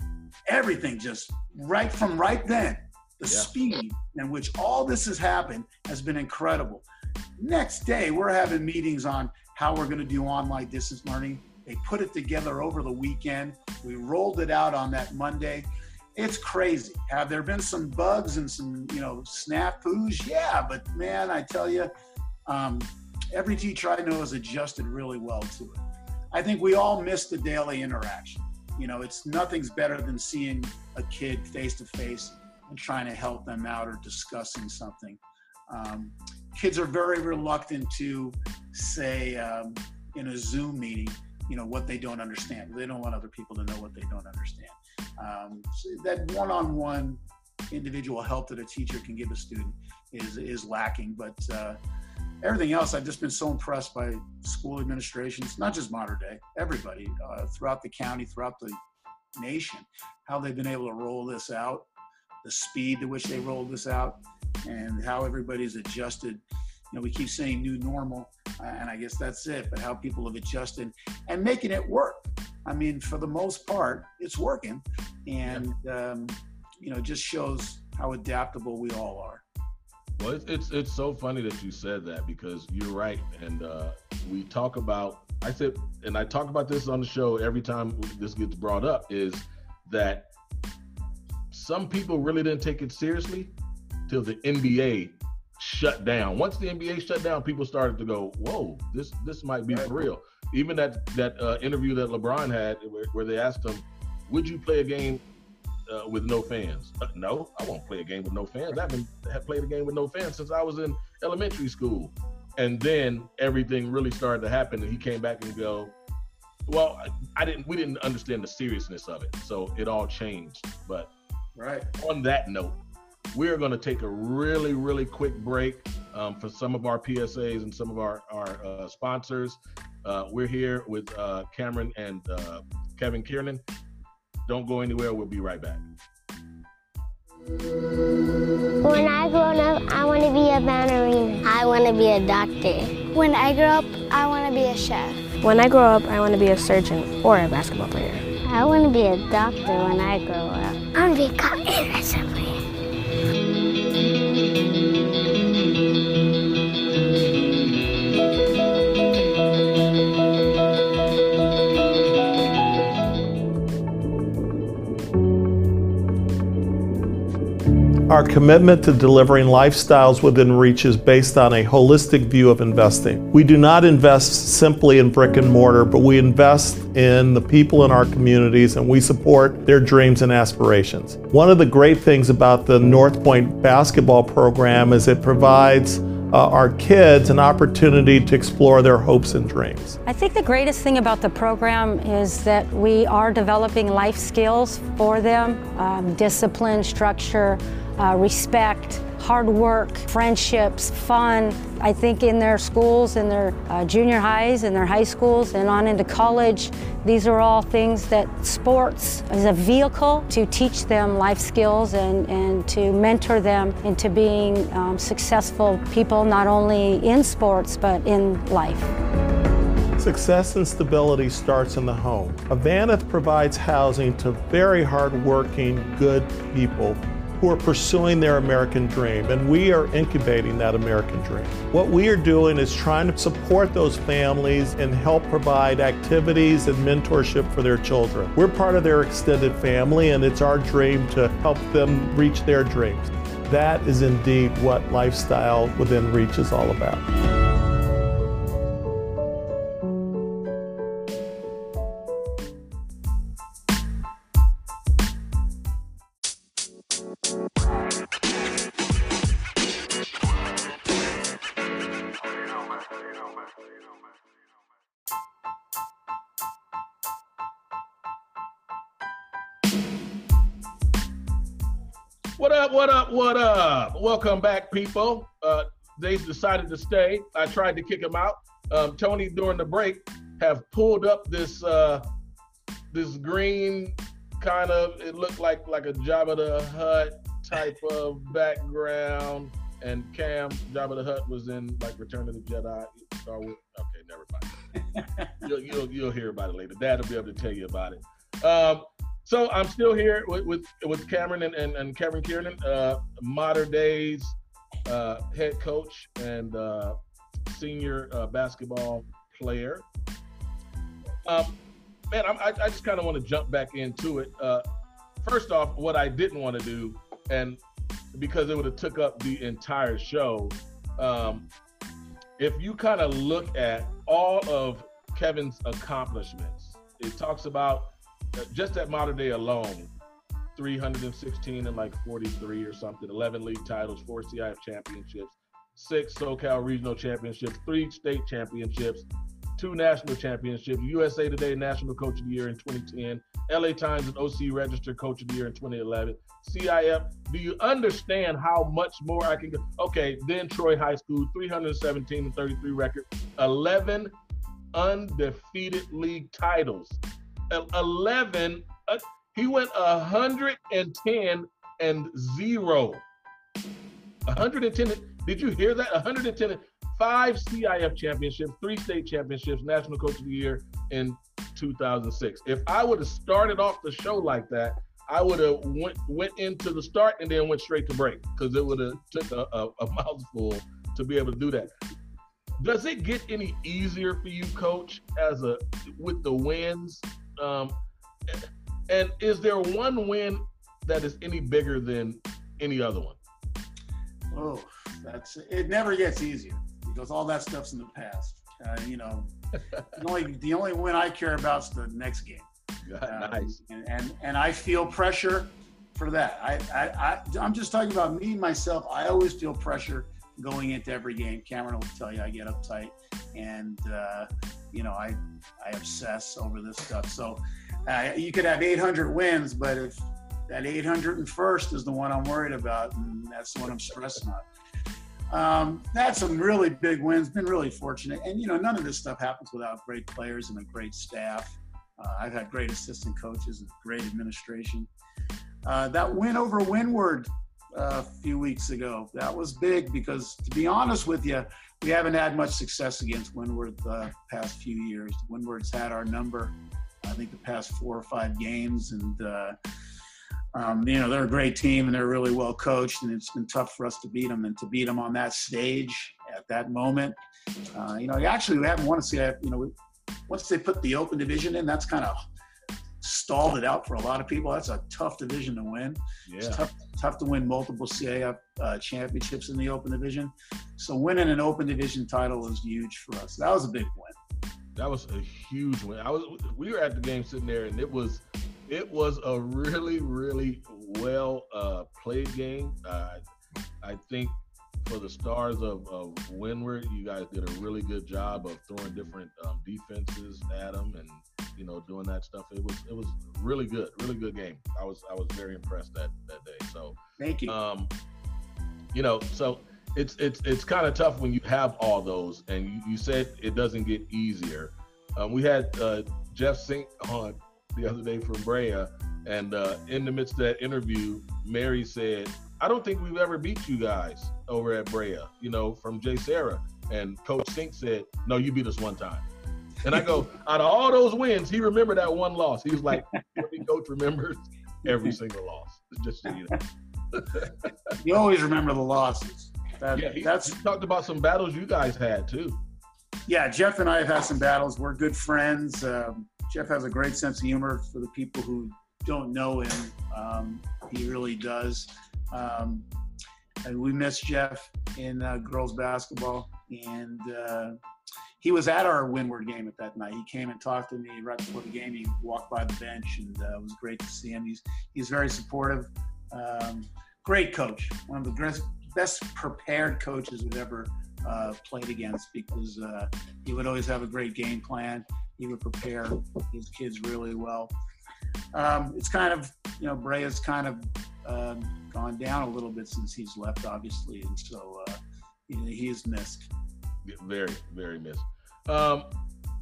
S3: Everything just right from right then the yeah. speed in which all this has happened has been incredible. Next day, we're having meetings on how we're going to do online distance learning. They put it together over the weekend. We rolled it out on that Monday. It's crazy. Have there been some bugs and some, you know, snafus? Yeah, but man, I tell you, um, every teacher I know has adjusted really well to it. I think we all miss the daily interaction. You know, it's nothing's better than seeing a kid face to face and trying to help them out or discussing something. Um, kids are very reluctant to say um, in a Zoom meeting, you know, what they don't understand. They don't want other people to know what they don't understand. Um, so that one-on-one individual help that a teacher can give a student is is lacking. But uh, everything else, I've just been so impressed by school administrations, not just Mater Dei, everybody uh, throughout the county, throughout the nation, how they've been able to roll this out the speed to which they rolled this out, and how everybody's adjusted. You know, we keep saying new normal, uh, and I guess that's it. But how people have adjusted and making it work. I mean, for the most part, it's working, and um, you know, just shows how adaptable we all are.
S1: Well, it's, it's it's so funny that you said that because you're right, and uh, we talk about. I said, and I talk about this on the show every time this gets brought up. Is that some people really didn't take it seriously till the NBA shut down. Once the NBA shut down, people started to go, "Whoa, this this might be for real." Even that that uh, interview that LeBron had, where, where, they asked him, "Would you play a game uh, with no fans?" Uh, no, I won't play a game with no fans. I've been have played a game with no fans since I was in elementary school. And then everything really started to happen, and he came back and go, "Well, I, I didn't. We didn't understand the seriousness of it, so it all changed." But
S3: Right.
S1: On that note, we're going to take a really, really quick break um, for some of our PSAs and some of our, our uh, sponsors. Uh, we're here with uh, Camryn and uh, Kevin Kiernan. Don't go anywhere. We'll be right back.
S5: When I grow up, I want to be a ballerina.
S6: I want to be a doctor.
S7: When I grow up, I want to be a chef.
S8: When I grow up, I want to be a surgeon or a basketball player.
S6: I want to be a doctor when I grow up.
S5: I want to be a cop in assembly.
S9: Our commitment to delivering lifestyles within reach is based on a holistic view of investing. We do not invest simply in brick and mortar, but we invest in the people in our communities and we support their dreams and aspirations. One of the great things about the North Point basketball program is it provides uh, our kids an opportunity to explore their hopes and dreams.
S10: I think the greatest thing about the program is that we are developing life skills for them um, discipline, structure, uh, respect, hard work, friendships, fun. I think in their schools, in their uh, junior highs, in their high schools, and on into college, these are all things that sports is a vehicle to teach them life skills and, and to mentor them into being um, successful people, not only in sports, but in life.
S9: Success and stability starts in the home. Avanath provides housing to very hardworking, good people who are pursuing their American dream, and we are incubating that American dream. What we are doing is trying to support those families and help provide activities and mentorship for their children. We're part of their extended family, and it's our dream to help them reach their dreams. That is indeed what lifestyle within reach is all about.
S1: What up, what up. Welcome back, people. Uh, they decided to stay. I tried to kick them out. Um, Tony, during the break, have pulled up this uh, this green kind of, it looked like like a Jabba the Hutt type of background. And Cam, Jabba the Hutt was in like Return of the Jedi, Star Wars. Okay, never mind. you'll, you'll, you'll hear about it later. Dad will be able to tell you about it. Um, so I'm still here with with, with Camryn and, and, and Kevin Kiernan, uh, Mater Dei's uh, head coach and uh, senior uh, basketball player. Um, man, I, I just kind of want to jump back into it. Uh, first off, what I didn't want to do, and because it would have took up the entire show, um, if you kind of look at all of Kevin's accomplishments, it talks about just at Mater Dei alone, 316 and like 43 or something, 11 league titles, four CIF championships, six SoCal regional championships, three state championships, two national championships, USA Today National Coach of the Year in 2010, LA Times and OC Register Coach of the Year in 2011, CIF. Do you understand how much more I can go? Okay, then Troy High School, 317 and 33 record, 11 undefeated league titles. 11 uh, he went 110 and 0 110 did you hear that? 110 five cif championships three state championships national coach of the year in 2006 if i would have started off the show like that i would have went went into the start and then went straight to break because it would have took a, a, a mouthful to be able to do that. Does it get any easier for you coach as a with the wins um, and is there one win that is any bigger than any other one?
S3: Oh, that's it. Never gets easier because all that stuff's in the past. Uh, you know, the only the only win I care about is the next game.
S1: Uh, nice.
S3: And, and and I feel pressure for that. I, I I I'm just talking about me myself. I always feel pressure going into every game. Camryn will tell you I get uptight, and uh, you know I I obsess over this stuff. So uh, you could have 800 wins, but if that 801st is the one I'm worried about, and that's the one I'm stressing on. Um, had some really big wins. Been really fortunate, and you know none of this stuff happens without great players and a great staff. Uh, I've had great assistant coaches and great administration. Uh, that win over Windward a few weeks ago, that was big because, to be honest with you, we haven't had much success against Windward the past few years. Windward's had our number, I think, the past four or five games, and uh, um, you know they're a great team and they're really well coached, and it's been tough for us to beat them and to beat them on that stage at that moment. Uh, you know, actually, we haven't won a CIF. You know, once they put the open division in, that's kind of stalled it out for a lot of people. That's a tough division to win.
S1: Yeah.
S3: It's tough, tough to win multiple CIF uh, championships in the open division. So winning an open division title was huge for us. That was a big win.
S1: That was a huge win. I was we were at the game sitting there and it was it was a really really well uh, played game. Uh, I think for the stars of, of Windward, you guys did a really good job of throwing different um, defenses at them and you know doing that stuff. It was it was really good, really good game. I was I was very impressed that that day. So
S3: thank you.
S1: Um, you know, so it's it's it's kind of tough when you have all those, and you, you said it doesn't get easier. Um, we had uh, Jeff Sink on the other day from Brea, and uh, in the midst of that interview, Mary said, "I don't think we've ever beat you guys over at Brea." You know, from JSerra, and Coach Sink said, "No, you beat us one time." And I go, out of all those wins, he remembered that one loss. He was like, every coach remembers every single loss. Just so you know.
S3: you always remember the losses.
S1: That, yeah, he, that's he talked about some battles you guys had too.
S3: Yeah, Jeff and I have had some battles. We're good friends. Um, Jeff has a great sense of humor for the people who don't know him. Um, he really does. Um, and we miss Jeff in uh, girls basketball, and uh, he was at our Windward game at that night. He came and talked to me right before the game. He walked by the bench, and uh, it was great to see him. He's he's very supportive. Um, great coach, one of the best prepared coaches we've ever uh, played against because uh, he would always have a great game plan. He would prepare his kids really well. Um, it's kind of you know Brea's kind of um, gone down a little bit since he's left, obviously, and so uh, he, he is missed.
S1: Very, very missed. Um,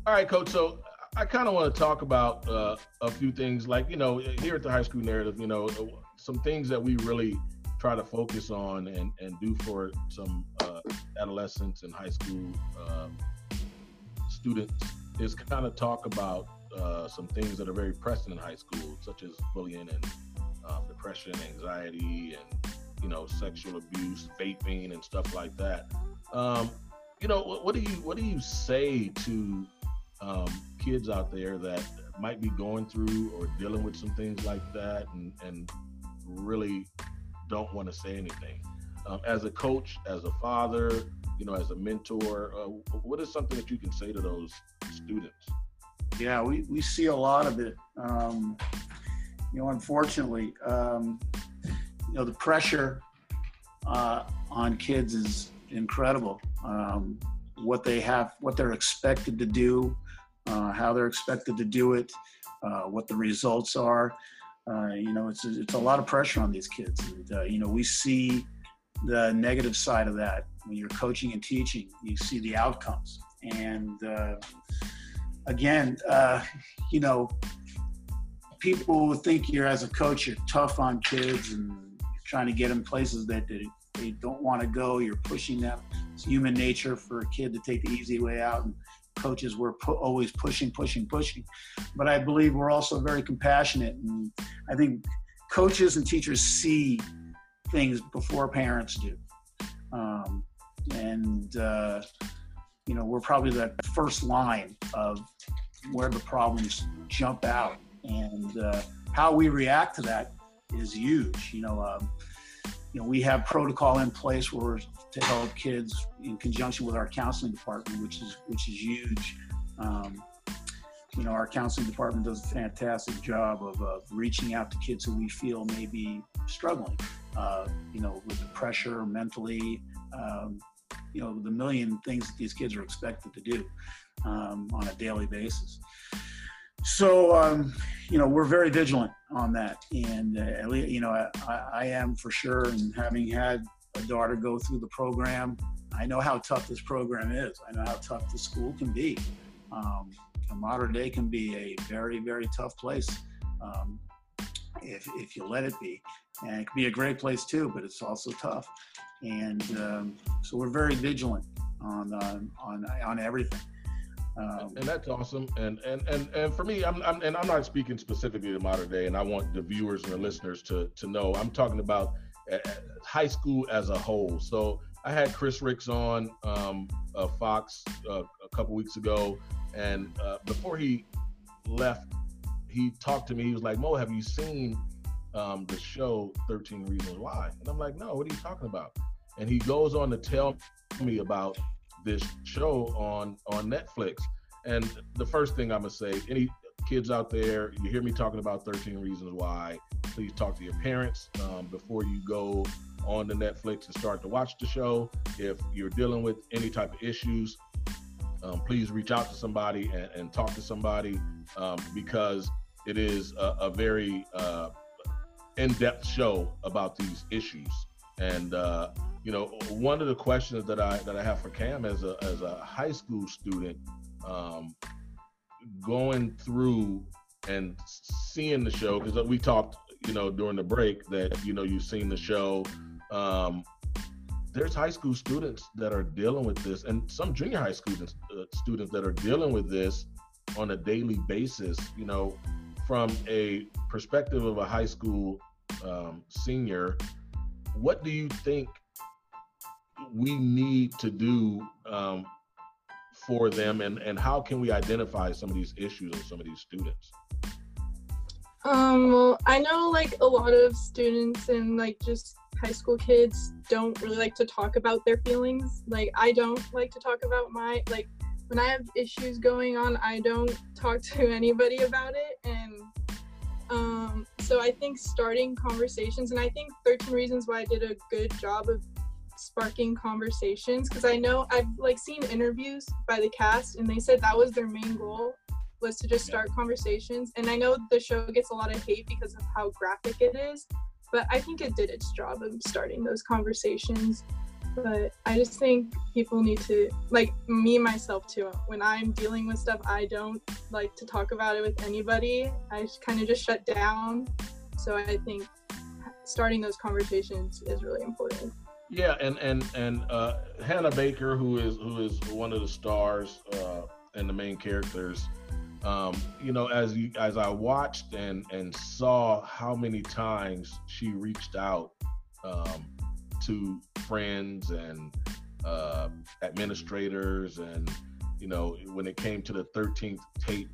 S1: all right, coach. So I kind of want to talk about uh, a few things, like you know, here at the high school narrative, you know, some things that we really try to focus on and, and do for some uh, adolescents and high school uh, students is kind of talk about uh, some things that are very pressing in high school, such as bullying and um, depression, anxiety, and you know, sexual abuse, vaping, and stuff like that. Um, you know, what, what, do you what do you say to um, kids out there that might be going through or dealing with some things like that, and and really don't want to say anything? Um, as a coach, as a father, you know, as a mentor, uh, what is something that you can say to those students?
S3: Yeah, we, we see a lot of it. Um, you know, unfortunately, um, you know, the pressure uh, on kids is incredible. Um, what they have, what they're expected to do, uh, how they're expected to do it, uh, what the results are. Uh, you know, it's it's a lot of pressure on these kids. And, uh, you know, we see the negative side of that when you're coaching and teaching. You see the outcomes, and uh, again, you know, people think you're as a coach, you're tough on kids and you're trying to get them places that they, they don't want to go. You're pushing them. It's human nature for a kid to take the easy way out. And coaches were pu- always pushing, pushing, pushing. But I believe we're also very compassionate. And I think coaches and teachers see things before parents do. Um, and, uh, you know, we're probably the first line of where the problems jump out and uh, how we react to that is huge. You know, um, you know, we have protocol in place where to help kids in conjunction with our counseling department, which is which is huge. Um, you know, our counseling department does a fantastic job of uh, reaching out to kids who we feel may be struggling. Uh, you know, with the pressure mentally. Um, you know, the million things that these kids are expected to do um, on a daily basis so um, you know we're very vigilant on that. And uh, you know I, I, am for sure and having had a daughter go through the program i know how tough this program is. I know how tough the school can be. Um, Mater Dei can be a very very tough place um, if, if you let it be. And it can be a great place too but it's also tough. And um, so we're very vigilant on, on on on everything
S1: um, and that's awesome. And and and and for me, I'm, I'm and I'm not speaking specifically to Mater Dei, and I want the viewers and the listeners to to know I'm talking about uh, high school as a whole. So I had Chris Ricks on um, uh, Fox uh, a couple weeks ago, and uh, before he left, he talked to me. He was like, "Moe, have you seen um, the show 13 Reasons Why?" And I'm like, "No, what are you talking about?" And he goes on to tell me about this show on on Netflix. And the first thing I'm gonna say, any kids out there, you hear me talking about 13 Reasons Why, please talk to your parents um, before you go on the Netflix and start to watch the show. If you're dealing with any type of issues, um, please reach out to somebody and, and talk to somebody um, because it is a, a very uh, in-depth show about these issues. And uh, you know, one of the questions that I that I have for Cam as a as a high school student, um, going through and seeing the show because we talked, you know, during the break that you know you've seen the show. Um, there's high school students that are dealing with this, and some junior high students uh, students that are dealing with this on a daily basis. You know, from a perspective of a high school um, senior, what do you think we need to do um, for them, and and how can we identify some of these issues in some of these students?
S2: Um, well, I know like a lot of students and like just high school kids don't really like to talk about their feelings. Like I don't like to talk about my like when I have issues going on, I don't talk to anybody about it and um so I think starting conversations and I think 13 reasons why I did a good job of sparking conversations because I know I've like seen interviews by the cast and they said that was their main goal was to just start conversations. And I know the show gets a lot of hate because of how graphic it is, but I think it did its job of starting those conversations. But I just think people need to, like me myself too, when I'm dealing with stuff, I don't like to talk about it with anybody. I kind of just shut down. So I think starting those conversations is really important.
S1: Yeah, and and and uh, Hannah Baker, who is who is one of the stars uh, and the main characters, um, you know, as you as I watched and and saw how many times she reached out um, to friends and uh, administrators, and you know, when it came to the 13th tape,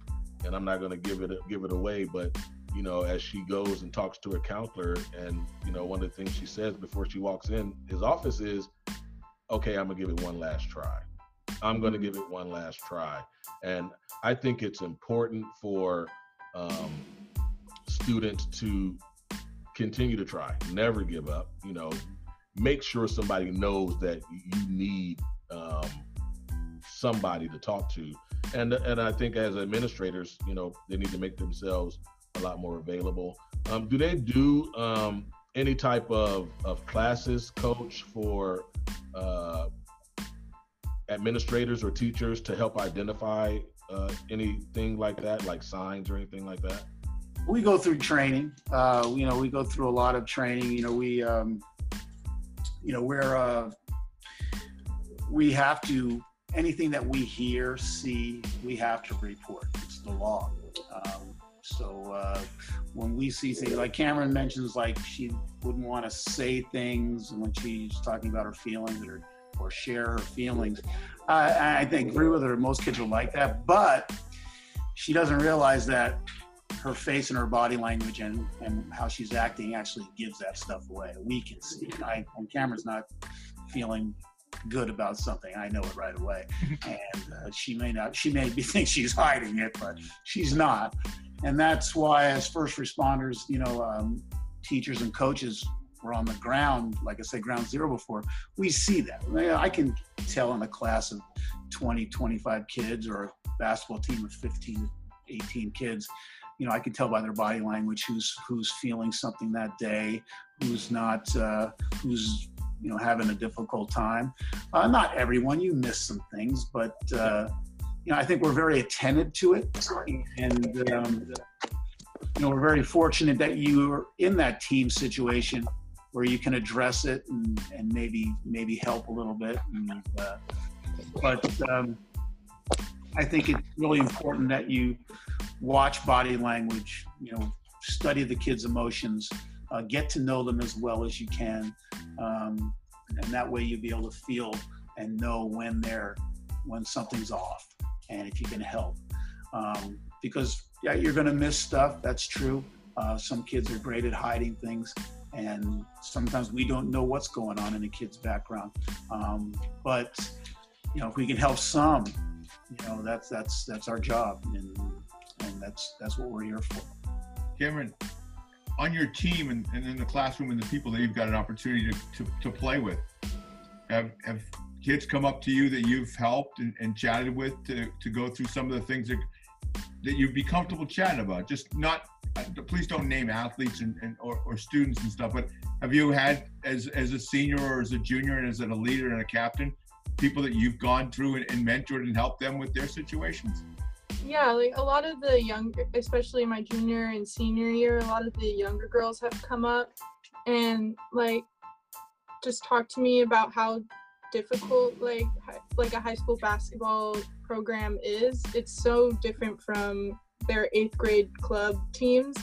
S1: and I'm not going to give it give it away, but you know, as she goes and talks to her counselor, and you know, one of the things she says before she walks in his office is, "Okay, I'm gonna give it one last try. I'm gonna give it one last try." And I think it's important for um, students to continue to try, never give up. You know, make sure somebody knows that you need um, somebody to talk to, and and I think as administrators, you know, they need to make themselves a lot more available. Um, do they do um, any type of, of classes, coach, for uh, administrators or teachers to help identify uh, anything like that, like signs or anything like that?
S3: We go through training. Uh, you know, we go through a lot of training. You know, we, um, you know, we're uh, we have to anything that we hear, see, we have to report. It's the law. Um, so uh, when we see things like Camryn mentions, like she wouldn't want to say things when she's talking about her feelings or or share her feelings. Uh, I think agree with her. Most kids are like that, but she doesn't realize that her face and her body language and, and how she's acting actually gives that stuff away. We can see. I, when Camryn's not feeling good about something, I know it right away. and uh, she may not. She may be think she's hiding it, but she's not. And that's why, as first responders, you know, um, teachers and coaches were on the ground, like I said, ground zero before, we see that. I can tell in a class of 20, 25 kids or a basketball team of 15, 18 kids, you know, I can tell by their body language who's who's feeling something that day, who's not, uh, who's you know having a difficult time. Uh, not everyone, you miss some things, but uh, you know, I think we're very attentive to it, and um, you know, we're very fortunate that you are in that team situation where you can address it and, and maybe maybe help a little bit. And, uh, but um, I think it's really important that you watch body language. You know, study the kids' emotions, uh, get to know them as well as you can, um, and that way you'll be able to feel and know when they're when something's off and if you can help. Um, because yeah, you're going to miss stuff. That's true. Uh, some kids are great at hiding things and sometimes we don't know what's going on in a kid's background. Um, but you know, if we can help some, you know, that's that's that's our job, and and that's that's what we're here for.
S4: Camryn, on your team and, and in the classroom and the people that you've got an opportunity to, to, to play with, have have kids come up to you that you've helped and, and chatted with to, to go through some of the things that that you'd be comfortable chatting about? Just not, uh, please don't name athletes and, and or, or students and stuff, but have you had as as a senior or as a junior and as a leader and a captain, people that you've gone through and, and mentored and helped them with their situations?
S2: Yeah, like a lot of the younger, especially my junior and senior year, a lot of the younger girls have come up and like just talked to me about how difficult like like a high school basketball program is. It's so different from their eighth grade club teams.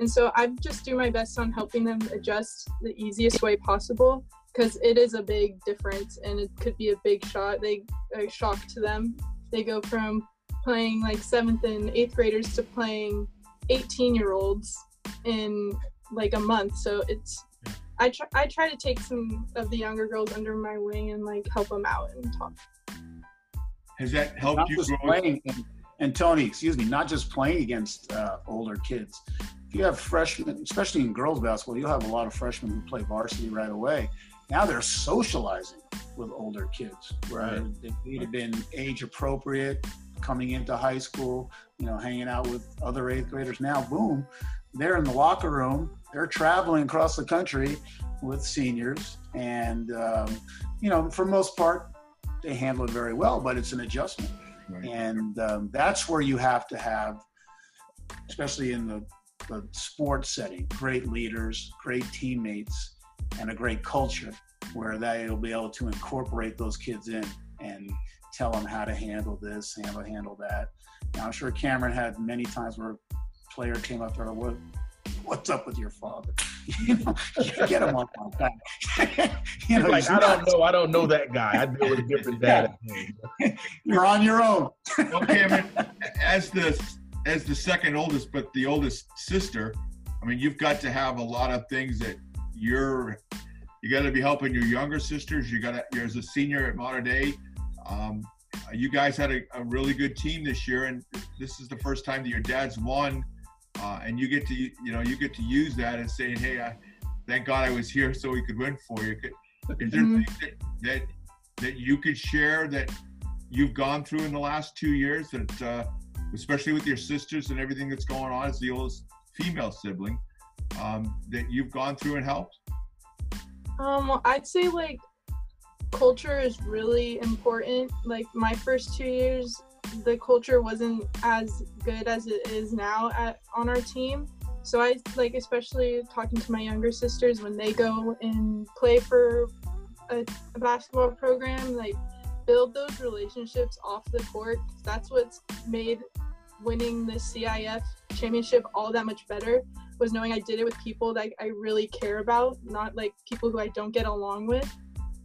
S2: And so I just do my best on helping them adjust the easiest way possible because it is a big difference and it could be a big shot. They a shock to them. They go from playing like seventh and eighth graders to playing 18 year olds in like a month. So it's I try I try to take some of the younger girls under my wing and like help them out and talk.
S4: Has that helped
S3: not
S4: you
S3: just
S4: grow?
S3: playing, and, and Tony, excuse me, not just playing against uh, older kids. If you have freshmen, especially in girls basketball, you'll have a lot of freshmen who play varsity right away. Now they're socializing with older kids, where
S4: Right.
S3: they would have been age appropriate, coming into high school, you know, hanging out with other eighth graders. Now, boom, they're in the locker room. They're traveling across the country with seniors, and um, you know, for most part, they handle it very well. But it's an adjustment,
S4: Right.
S3: and um, that's where you have to have, especially in the, the sports setting, great leaders, great teammates, and a great culture where they'll be able to incorporate those kids in and tell them how to handle this, how to handle that. Now, I'm sure Camryn had many times where a player came up there, what, what's up with your father? you know, get him off my back. you know,
S1: like I don't know, I don't know that guy. I deal with a different dad.
S3: You're on your own.
S4: Well, Camryn, as the as the second oldest, but the oldest sister, I mean, you've got to have a lot of things that you're you got to be helping your younger sisters. You got to you're as a senior at Mater Dei. Um, you guys had a, a really good team this year, and this is the first time that your dad's won, uh, and you get to you know you get to use that and saying, hey, I, thank God I was here so we could win for you. Is there
S2: Mhm.
S4: things that, that that you could share that you've gone through in the last two years that uh, especially with your sisters and everything that's going on as the oldest female sibling um, that you've gone through and helped
S2: Um, I'd say like culture is really important. Like my first two years, the culture wasn't as good as it is now at on our team. So I like especially talking to my younger sisters when they go and play for a, a basketball program, like build those relationships off the court. That's what's made winning the CIF championship all that much better was knowing I did it with people that I really care about, not like people who I don't get along with.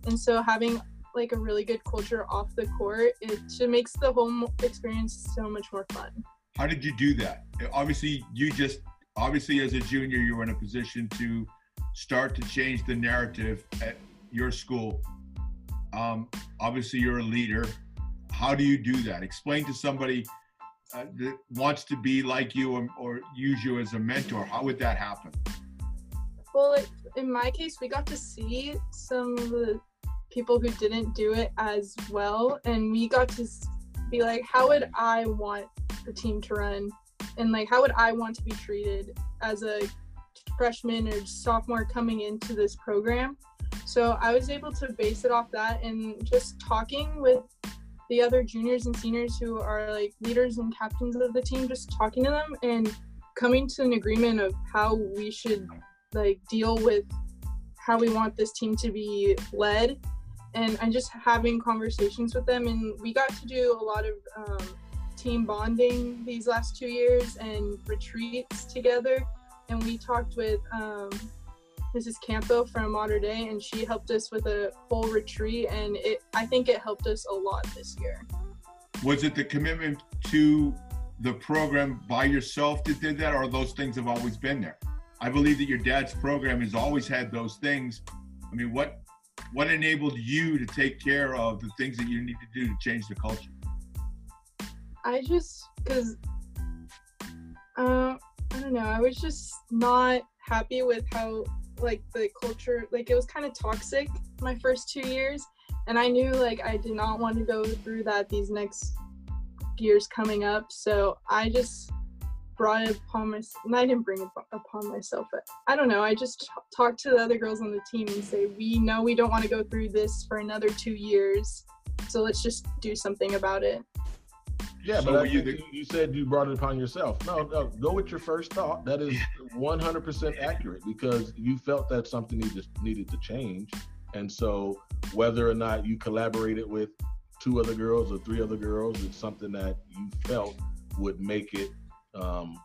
S2: And so having like a really good culture off the court, it just makes the whole experience so much more fun.
S4: how did you do that? Obviously you just obviously as a junior you were in a position to start to change the narrative at your school. Um, obviously you're a leader. How do you do that? Explain to somebody uh, that wants to be like you or, or use you as a mentor. How would that happen?
S2: Well, in my case, we got to see some of the people who didn't do it as well, and we got to be like, how would I want the team to run, and like, how would I want to be treated as a freshman or sophomore coming into this program? So I was able to base it off that and just talking with the other juniors and seniors who are like leaders and captains of the team, just talking to them and coming to an agreement of how we should like deal with how we want this team to be led and i'm just having conversations with them and we got to do a lot of um, team bonding these last two years and retreats together and we talked with um, mrs campo from Mater Dei and she helped us with a whole retreat and it i think it helped us a lot this year.
S4: Was it the commitment to the program by yourself that did that or those things have always been there? I believe that your dad's program has always had those things. I mean what what enabled you to take care of the things that you need to do to change the culture
S2: I just because uh, I don't know. I was just not happy with how like the culture like it was kind of toxic my first two years, and I knew like I did not want to go through that these next years coming up. So I just brought it upon myself. I didn't bring it upon myself, but I don't know. I just t- talked to the other girls on the team and say, we know we don't want to go through this for another two years, so let's just do something about it.
S1: Yeah, so but you, the, you said you brought it upon yourself. No, no, go with your first thought. That is 100% accurate because you felt that something needed needed to change, and so whether or not you collaborated with two other girls or three other girls, it's something that you felt would make it um,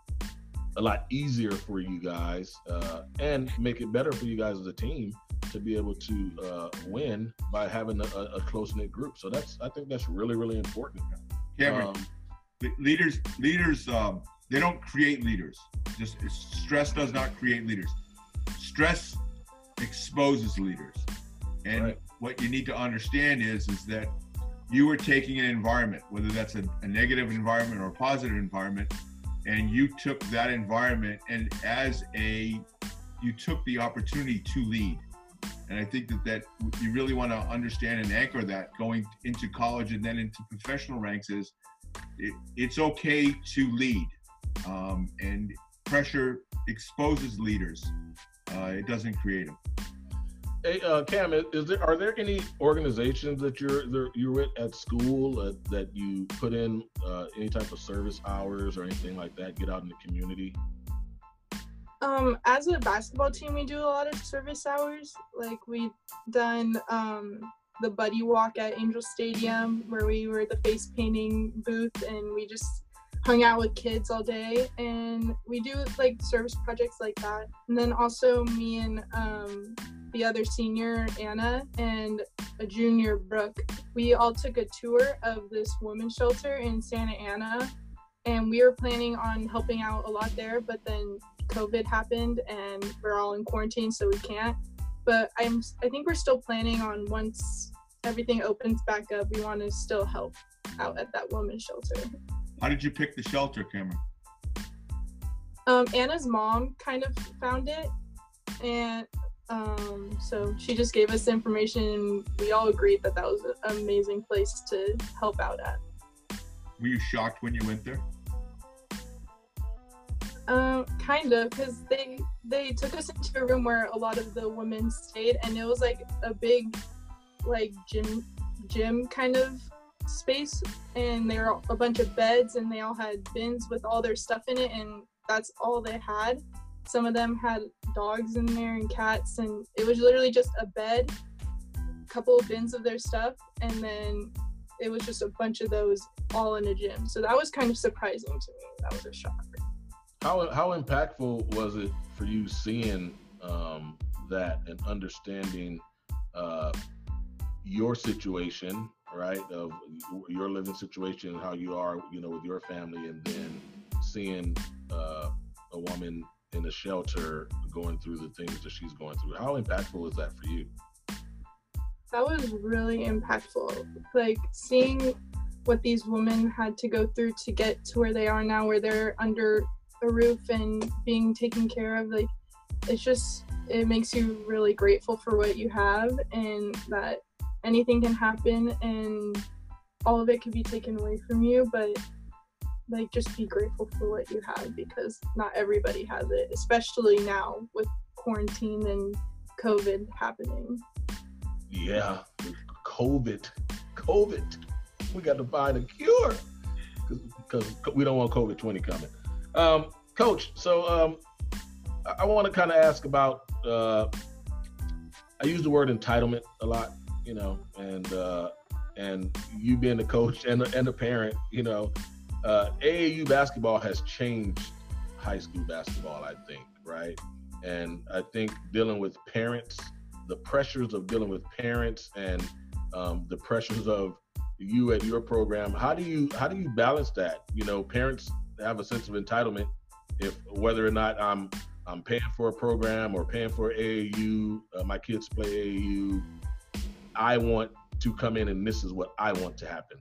S1: a lot easier for you guys uh, and make it better for you guys as a team to be able to uh, win by having a, a close knit group. So that's I think that's really really important.
S4: Camryn, um, leaders leaders um, they don't create leaders. Just stress does not create leaders. Stress exposes leaders, and right. what you need to understand is is that you are taking an environment, whether that's a, a negative environment or a positive environment, and you took that environment and as a you took the opportunity to lead. And i think that that you really want to understand and anchor that going into college and then into professional ranks is it, it's okay to lead um, and pressure exposes leaders. Uh, it doesn't create them
S1: Hey, uh, Cam, is there are there any organizations that you're you're with at school uh, that you put in uh, any type of service hours or anything like that? Get out in the community.
S2: Um, as a basketball team, we do a lot of service hours. Like we've done um, the buddy walk at Angel Stadium, where we were the face painting booth, and we just hung out with kids all day and we do like service projects like that and then also me and um, the other senior anna and a junior brooke. We all took a tour of this women's shelter in santa ana and we were planning on helping out a lot there but then covid happened and we're all in quarantine so we can't. But i'm i think we're still planning on once everything opens back up we want to still help out at that women's shelter.
S4: How did you pick the shelter, Camryn?
S2: Um, Anna's mom kind of found it, and um, so she just gave us information, and we all agreed that that was an amazing place to help out at.
S4: Were you shocked when you went there?
S2: Um, kind of, because they they took us into a room where a lot of the women stayed, and it was like a big, like gym gym kind of space and there were a bunch of beds and they all had bins with all their stuff in it and that's all they had some of them had dogs in there and cats and it was literally just a bed a couple of bins of their stuff and then it was just a bunch of those all in a gym so that was kind of surprising to me that was a shock
S1: how, how impactful was it for you seeing um, that and understanding uh, your situation right? Of your living situation, and how you are, you know, with your family, and then seeing uh, a woman in a shelter going through the things that she's going through. How impactful is that for you?
S2: That was really impactful. Like seeing what these women had to go through to get to where they are now, where they're under a roof and being taken care of. Like, it's just, it makes you really grateful for what you have and that anything can happen and all of it can be taken away from you but like just be grateful for what you have because not everybody has it especially now with quarantine and covid happening.
S1: Yeah covid covid. We got to find a cure because we don't want covid 20 coming. Um, coach so um, i, I want to kind of ask about uh, i use the word entitlement a lot you know, and uh, and you being the coach and and the parent, you know, uh, AAU basketball has changed high school basketball. I think, right? And I think dealing with parents, the pressures of dealing with parents, and um, the pressures of you at your program. How do you how do you balance that? You know, parents have a sense of entitlement if whether or not I'm I'm paying for a program or paying for AAU, uh, my kids play AAU, I want to come in and this is what I want to happen.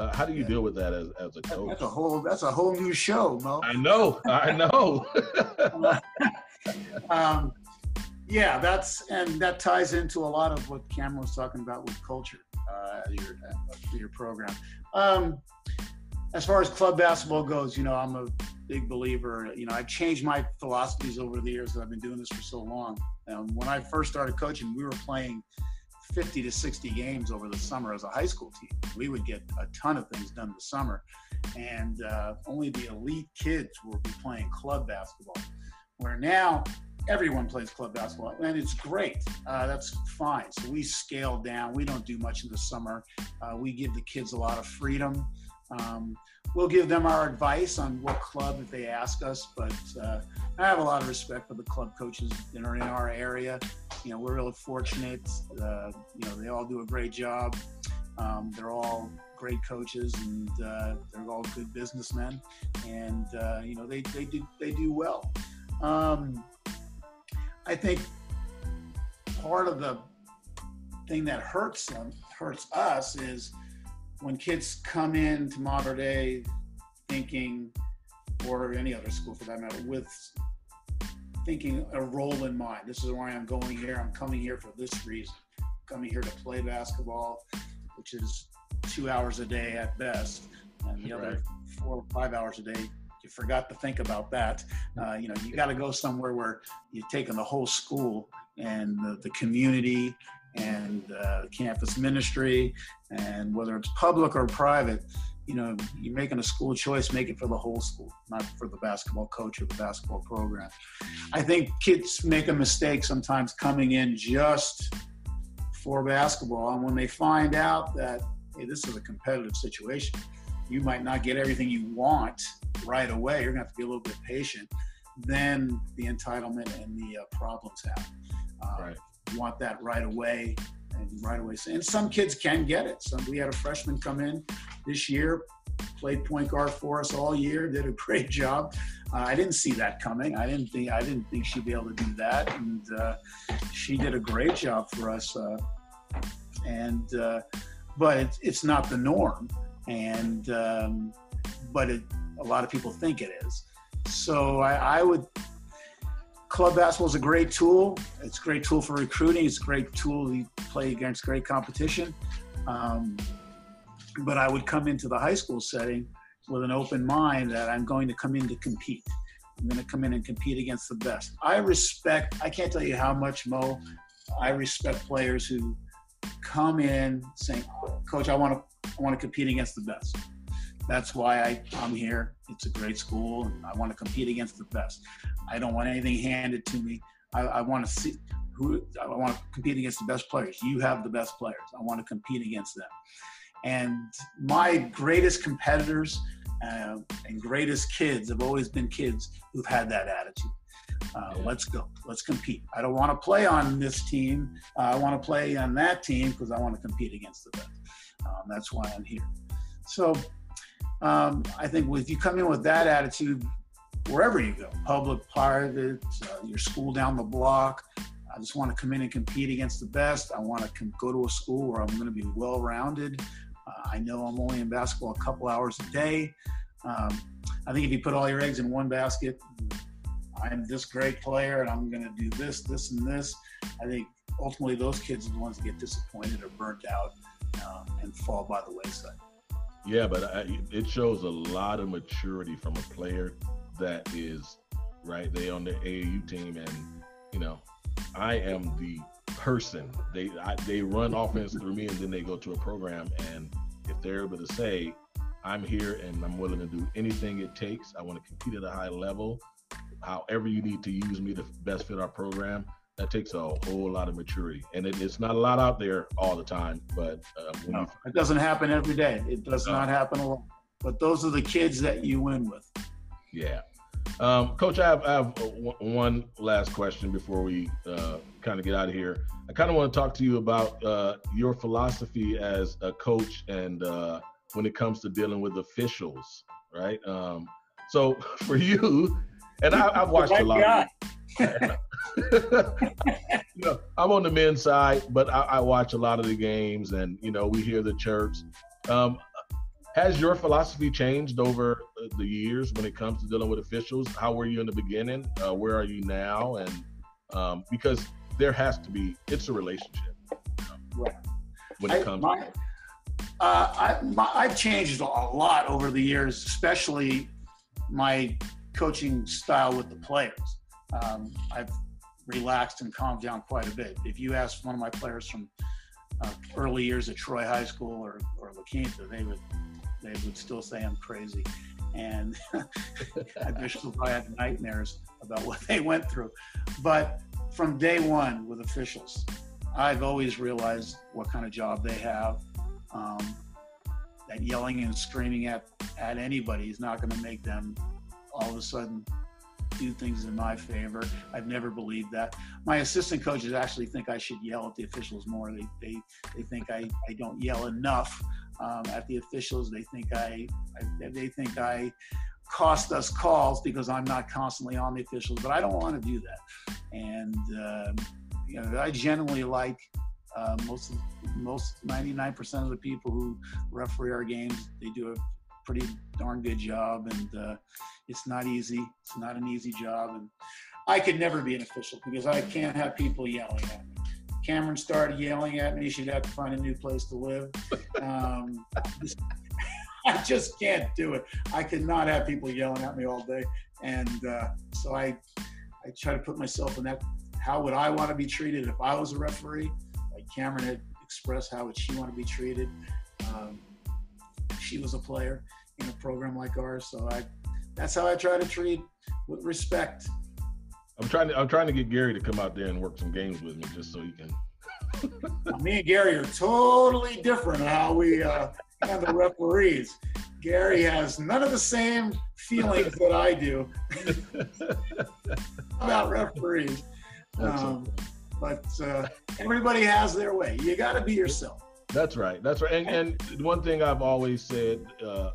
S1: Uh, how do you yeah. deal with that as, as a coach?
S3: That's a whole that's a whole new show, Moe.
S1: I know, I know.
S3: um, yeah, that's and that ties into a lot of what Camryn was talking about with culture, uh, your uh, your program. Um, as far as club basketball goes, you know, I'm a big believer. You know, I've changed my philosophies over the years that I've been doing this for so long. Um, when I first started coaching, we were playing 50 to 60 games over the summer as a high school team. We would get a ton of things done this summer, and uh, only the elite kids will be playing club basketball. Where now everyone plays club basketball, and it's great. Uh, that's fine. So we scale down. We don't do much in the summer. Uh, we give the kids a lot of freedom. Um, we'll give them our advice on what club if they ask us. But uh, I have a lot of respect for the club coaches that are in our area. You know, we're really fortunate. Uh, you know, they all do a great job. Um, they're all great coaches and uh, they're all good businessmen, and uh, you know they they do they do well. Um, I think part of the thing that hurts them hurts us is when kids come in to Mater Dei thinking, or any other school for that matter, with thinking a role in mind. This is why I'm going here. I'm coming here for this reason. I'm coming here to play basketball, which is two hours a day at best, and the right. other four or five hours a day. You forgot to think about that. Uh, you know, you got to go somewhere where you're taking the whole school and the, the community and uh, campus ministry, and whether it's public or private, you know, you're making a school choice, make it for the whole school, not for the basketball coach or the basketball program. I think kids make a mistake sometimes coming in just for basketball, and when they find out that hey, this is a competitive situation, you might not get everything you want right away. You're gonna have to be a little bit patient. Then the entitlement and the uh, problems happen. Uh, right want that right away and right away. And some kids can get it. Some we had a freshman come in this year, played point guard for us all year, did a great job. Uh, I didn't see that coming. I didn't think I didn't think she'd be able to do that, and uh, she did a great job for us. Uh, and uh, but it's it's not the norm, and um, but it, a lot of people think it is. So I, I would club basketball is a great tool. It's a great tool for recruiting. It's a great tool to play against great competition. Um, but I would come into the high school setting with an open mind that I'm going to come in to compete. I'm going to come in and compete against the best. I respect, I can't tell you how much, Moe, I respect players who come in saying, Coach, I want to, I want to compete against the best. That's why I, I'm here. It's a great school, and I want to compete against the best. I don't want anything handed to me. I, I want to see who I want to compete against the best players. You have the best players. I want to compete against them. And my greatest competitors uh, and greatest kids have always been kids who've had that attitude. Uh, yeah. Let's go. Let's compete. I don't want to play on this team. Uh, I want to play on that team because I want to compete against the best. Um, that's why I'm here. So um, I think if you come in with that attitude, wherever you go, public, private, uh, your school down the block. I just want to come in and compete against the best. I want to com- go to a school where I'm going to be well rounded. Uh, I know I'm only in basketball a couple hours a day. Um, I think if you put all your eggs in one basket, I'm this great player and I'm going to do this, this, and this. I think ultimately those kids are the ones that get disappointed or burnt out uh, and fall by the wayside.
S1: Yeah, but I, it shows a lot of maturity from a player that is right. there on the AAU team, and you know, I am the person. They I, they run offense through me, and then they go to a program. And if they're able to say, "I'm here and I'm willing to do anything it takes. I want to compete at a high level. However you need to use me to best fit our program." That takes a whole lot of maturity, and it, it's not a lot out there all the time. But uh,
S3: no, it doesn't happen every day. It does not happen a lot. But those are the kids that you win with.
S1: Yeah. Um, Coach, I have, I have one last question before we uh, kind of get out of here. I kind of want to talk to you about uh, your philosophy as a coach and uh, when it comes to dealing with officials, right? Um, so for you, and I, have watched a lot. Of, you know, I'm on the men's side, but I, I, watch a lot of the games, and you know, we hear the chirps. Um, has your philosophy changed over the years when it comes to dealing with officials? How were you in the beginning? Uh, where are you now? And um, because there has to be, it's a relationship.
S3: right. When it comes. I, my, uh, I, my, I've changed a lot over the years, especially my coaching style with the players. Um, I've relaxed and calmed down quite a bit. If you ask one of my players from uh, early years at Troy High School or, or La Quinta, they would they would still say I'm crazy. And i officials probably had nightmares about what they went through. But from day one with officials, I've always realized what kind of job they have. Um, that yelling and screaming at, at anybody is not going to make them all of a sudden do things in my favor. I've never believed that. My assistant coaches actually think I should yell at the officials more. They, they, they think I, I don't yell enough um, at the officials. They think I, I, they think I cost us calls because I'm not constantly on the officials, but I don't want to do that. And, um, you know, I generally like uh, most, most 99% of the people who referee our games, they do a pretty darn good job. And uh, it's not easy. It's not an easy job. And I could never be an official because I can't have people yelling at me. Camryn started yelling at me. She'd have to find a new place to live. Um, I just can't do it. I could not have people yelling at me all day. And uh, so I, I try to put myself in that. How would I want to be treated if I was a referee? Like Camryn had expressed, how would she want to be treated? Um, she was a player in a program like ours. So I, that's how I try to treat with respect.
S1: I'm trying to I'm trying to get Gary to come out there and work some games with me just so he can.
S3: me and Gary are totally different how we uh, handle referees. Gary has none of the same feelings that I do about referees. Um, but uh, everybody has their way. You got to be yourself.
S1: That's right. That's right. And, and one thing I've always said, uh,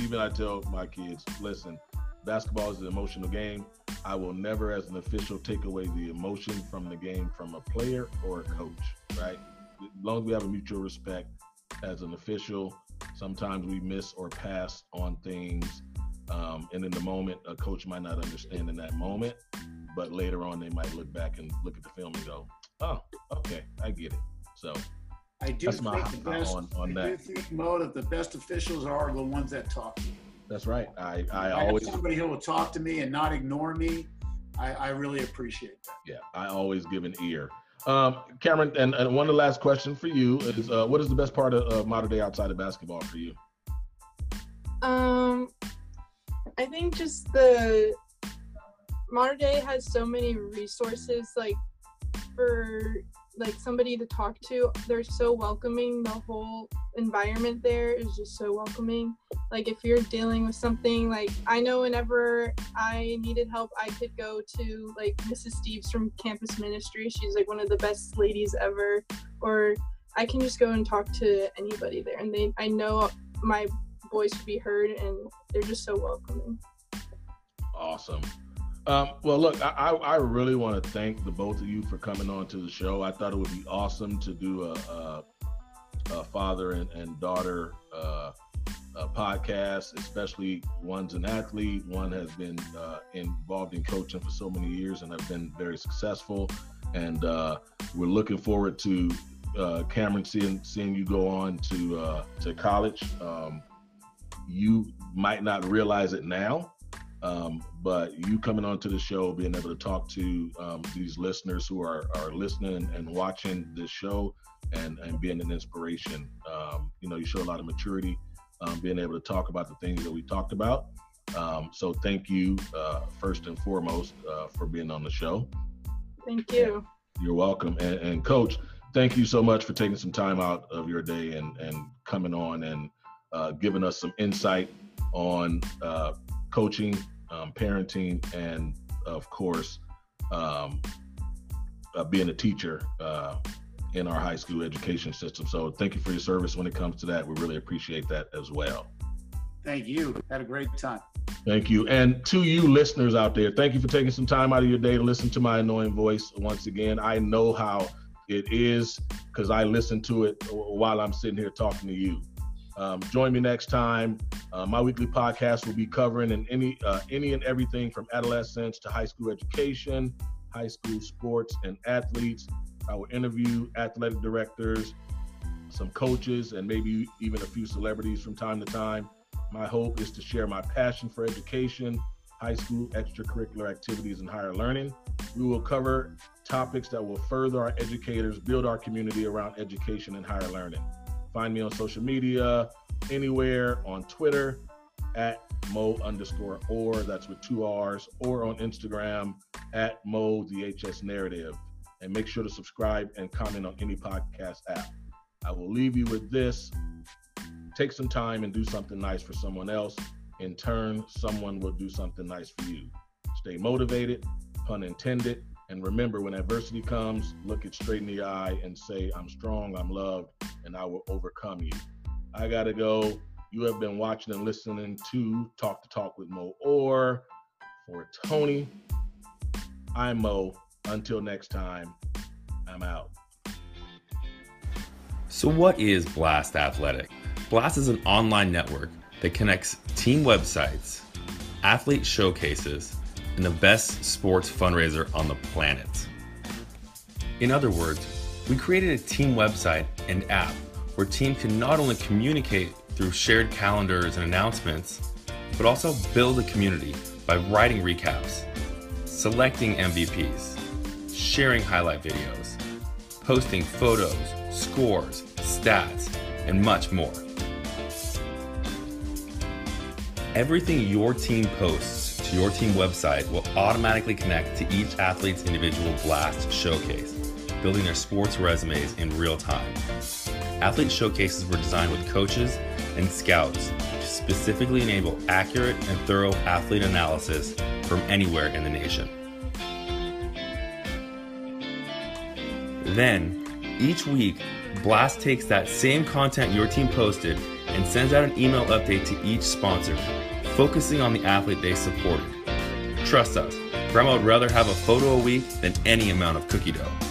S1: even I tell my kids, listen, basketball is an emotional game. I will never, as an official, take away the emotion from the game from a player or a coach, right? As long as we have a mutual respect as an official, sometimes we miss or pass on things. Um, and in the moment, a coach might not understand in that moment, but later on, they might look back and look at the film and go, oh, okay, I get it. So
S3: I do That's think my, the best, on, on I do think, Moe, that the best officials are the ones that talk to you.
S1: That's right. I, I,
S3: I
S1: always
S3: somebody who will talk to me and not ignore me. I, I really appreciate that.
S1: Yeah, I always give an ear. Um, Camryn, and, and one of the last questions for you is, uh, what is the best part of, of Mater Dei outside of basketball for you?
S2: Um, I think just the Mater Dei has so many resources, like for like somebody to talk to. They're so welcoming. The whole environment there is just so welcoming. Like if you're dealing with something, like I know whenever I needed help, I could go to like Mrs. Steves from Campus Ministry. She's like one of the best ladies ever. Or I can just go and talk to anybody there, and they I know my voice would be heard, and they're just so welcoming.
S1: Awesome. Um, well, look, I, I really want to thank the both of you for coming on to the show. I thought it would be awesome to do a, a, a father and, and daughter uh, podcast, especially one's an athlete, one has been uh, involved in coaching for so many years and have been very successful. And uh, we're looking forward to uh, Camryn seeing seeing you go on to uh, to college. Um, you might not realize it now, um, but you coming onto the show, being able to talk to um, these listeners who are, are listening and watching this show and, and being an inspiration. Um, you know, you show a lot of maturity, um, being able to talk about the things that we talked about. Um, so thank you, uh, first and foremost, uh, for being on the show.
S2: Thank you.
S1: You're welcome. And, and, coach, thank you so much for taking some time out of your day and, and coming on and uh, giving us some insight on uh, coaching, um, parenting, and of course, um, uh, being a teacher uh, in our high school education system. So thank you for your service when it comes to that. We really appreciate that as well.
S3: Thank you. Had a great time.
S1: Thank you. And to you listeners out there, thank you for taking some time out of your day to listen to my annoying voice once again. I know how it is because I listen to it while I'm sitting here talking to you. Um, join me next time. Uh, my weekly podcast will be covering in any uh, any and everything from adolescence to high school education, high school sports and athletes. I will interview athletic directors, some coaches, and maybe even a few celebrities from time to time. My hope is to share my passion for education high school extracurricular activities and higher learning. We will cover topics that will further our educators, build our community around education and higher learning. Find me on social media, anywhere on Twitter at Moe underscore Orr, that's with two R's, or on Instagram at Moe DHS Narrative. And make sure to subscribe and comment on any podcast app. I will leave you with this. Take some time and do something nice for someone else. In turn, someone will do something nice for you. Stay motivated, pun intended, and remember when adversity comes, look it straight in the eye and say, I'm strong, I'm loved, and I will overcome you. I got to go. You have been watching and listening to Talk the Talk with Moe Orr for Tony. I'm Moe. Until next time, I'm out.
S11: So, what is Blast Athletic? Blast is an online network that connects team websites, athlete showcases, and the best sports fundraiser on the planet. In other words, we created a team website and app where teams can not only communicate through shared calendars and announcements, but also build a community by writing recaps, selecting MVPs, sharing highlight videos, posting photos, scores, stats, and much more. Everything your team posts to your team website will automatically connect to each athlete's individual Blast showcase, building their sports resumes in real time. Athlete showcases were designed with coaches and scouts to specifically enable accurate and thorough athlete analysis from anywhere in the nation. Then, each week, Blast takes that same content your team posted and sends out an email update to each sponsor, focusing on the athlete they supported. Trust us, Grandma would rather have a photo a week than any amount of cookie dough.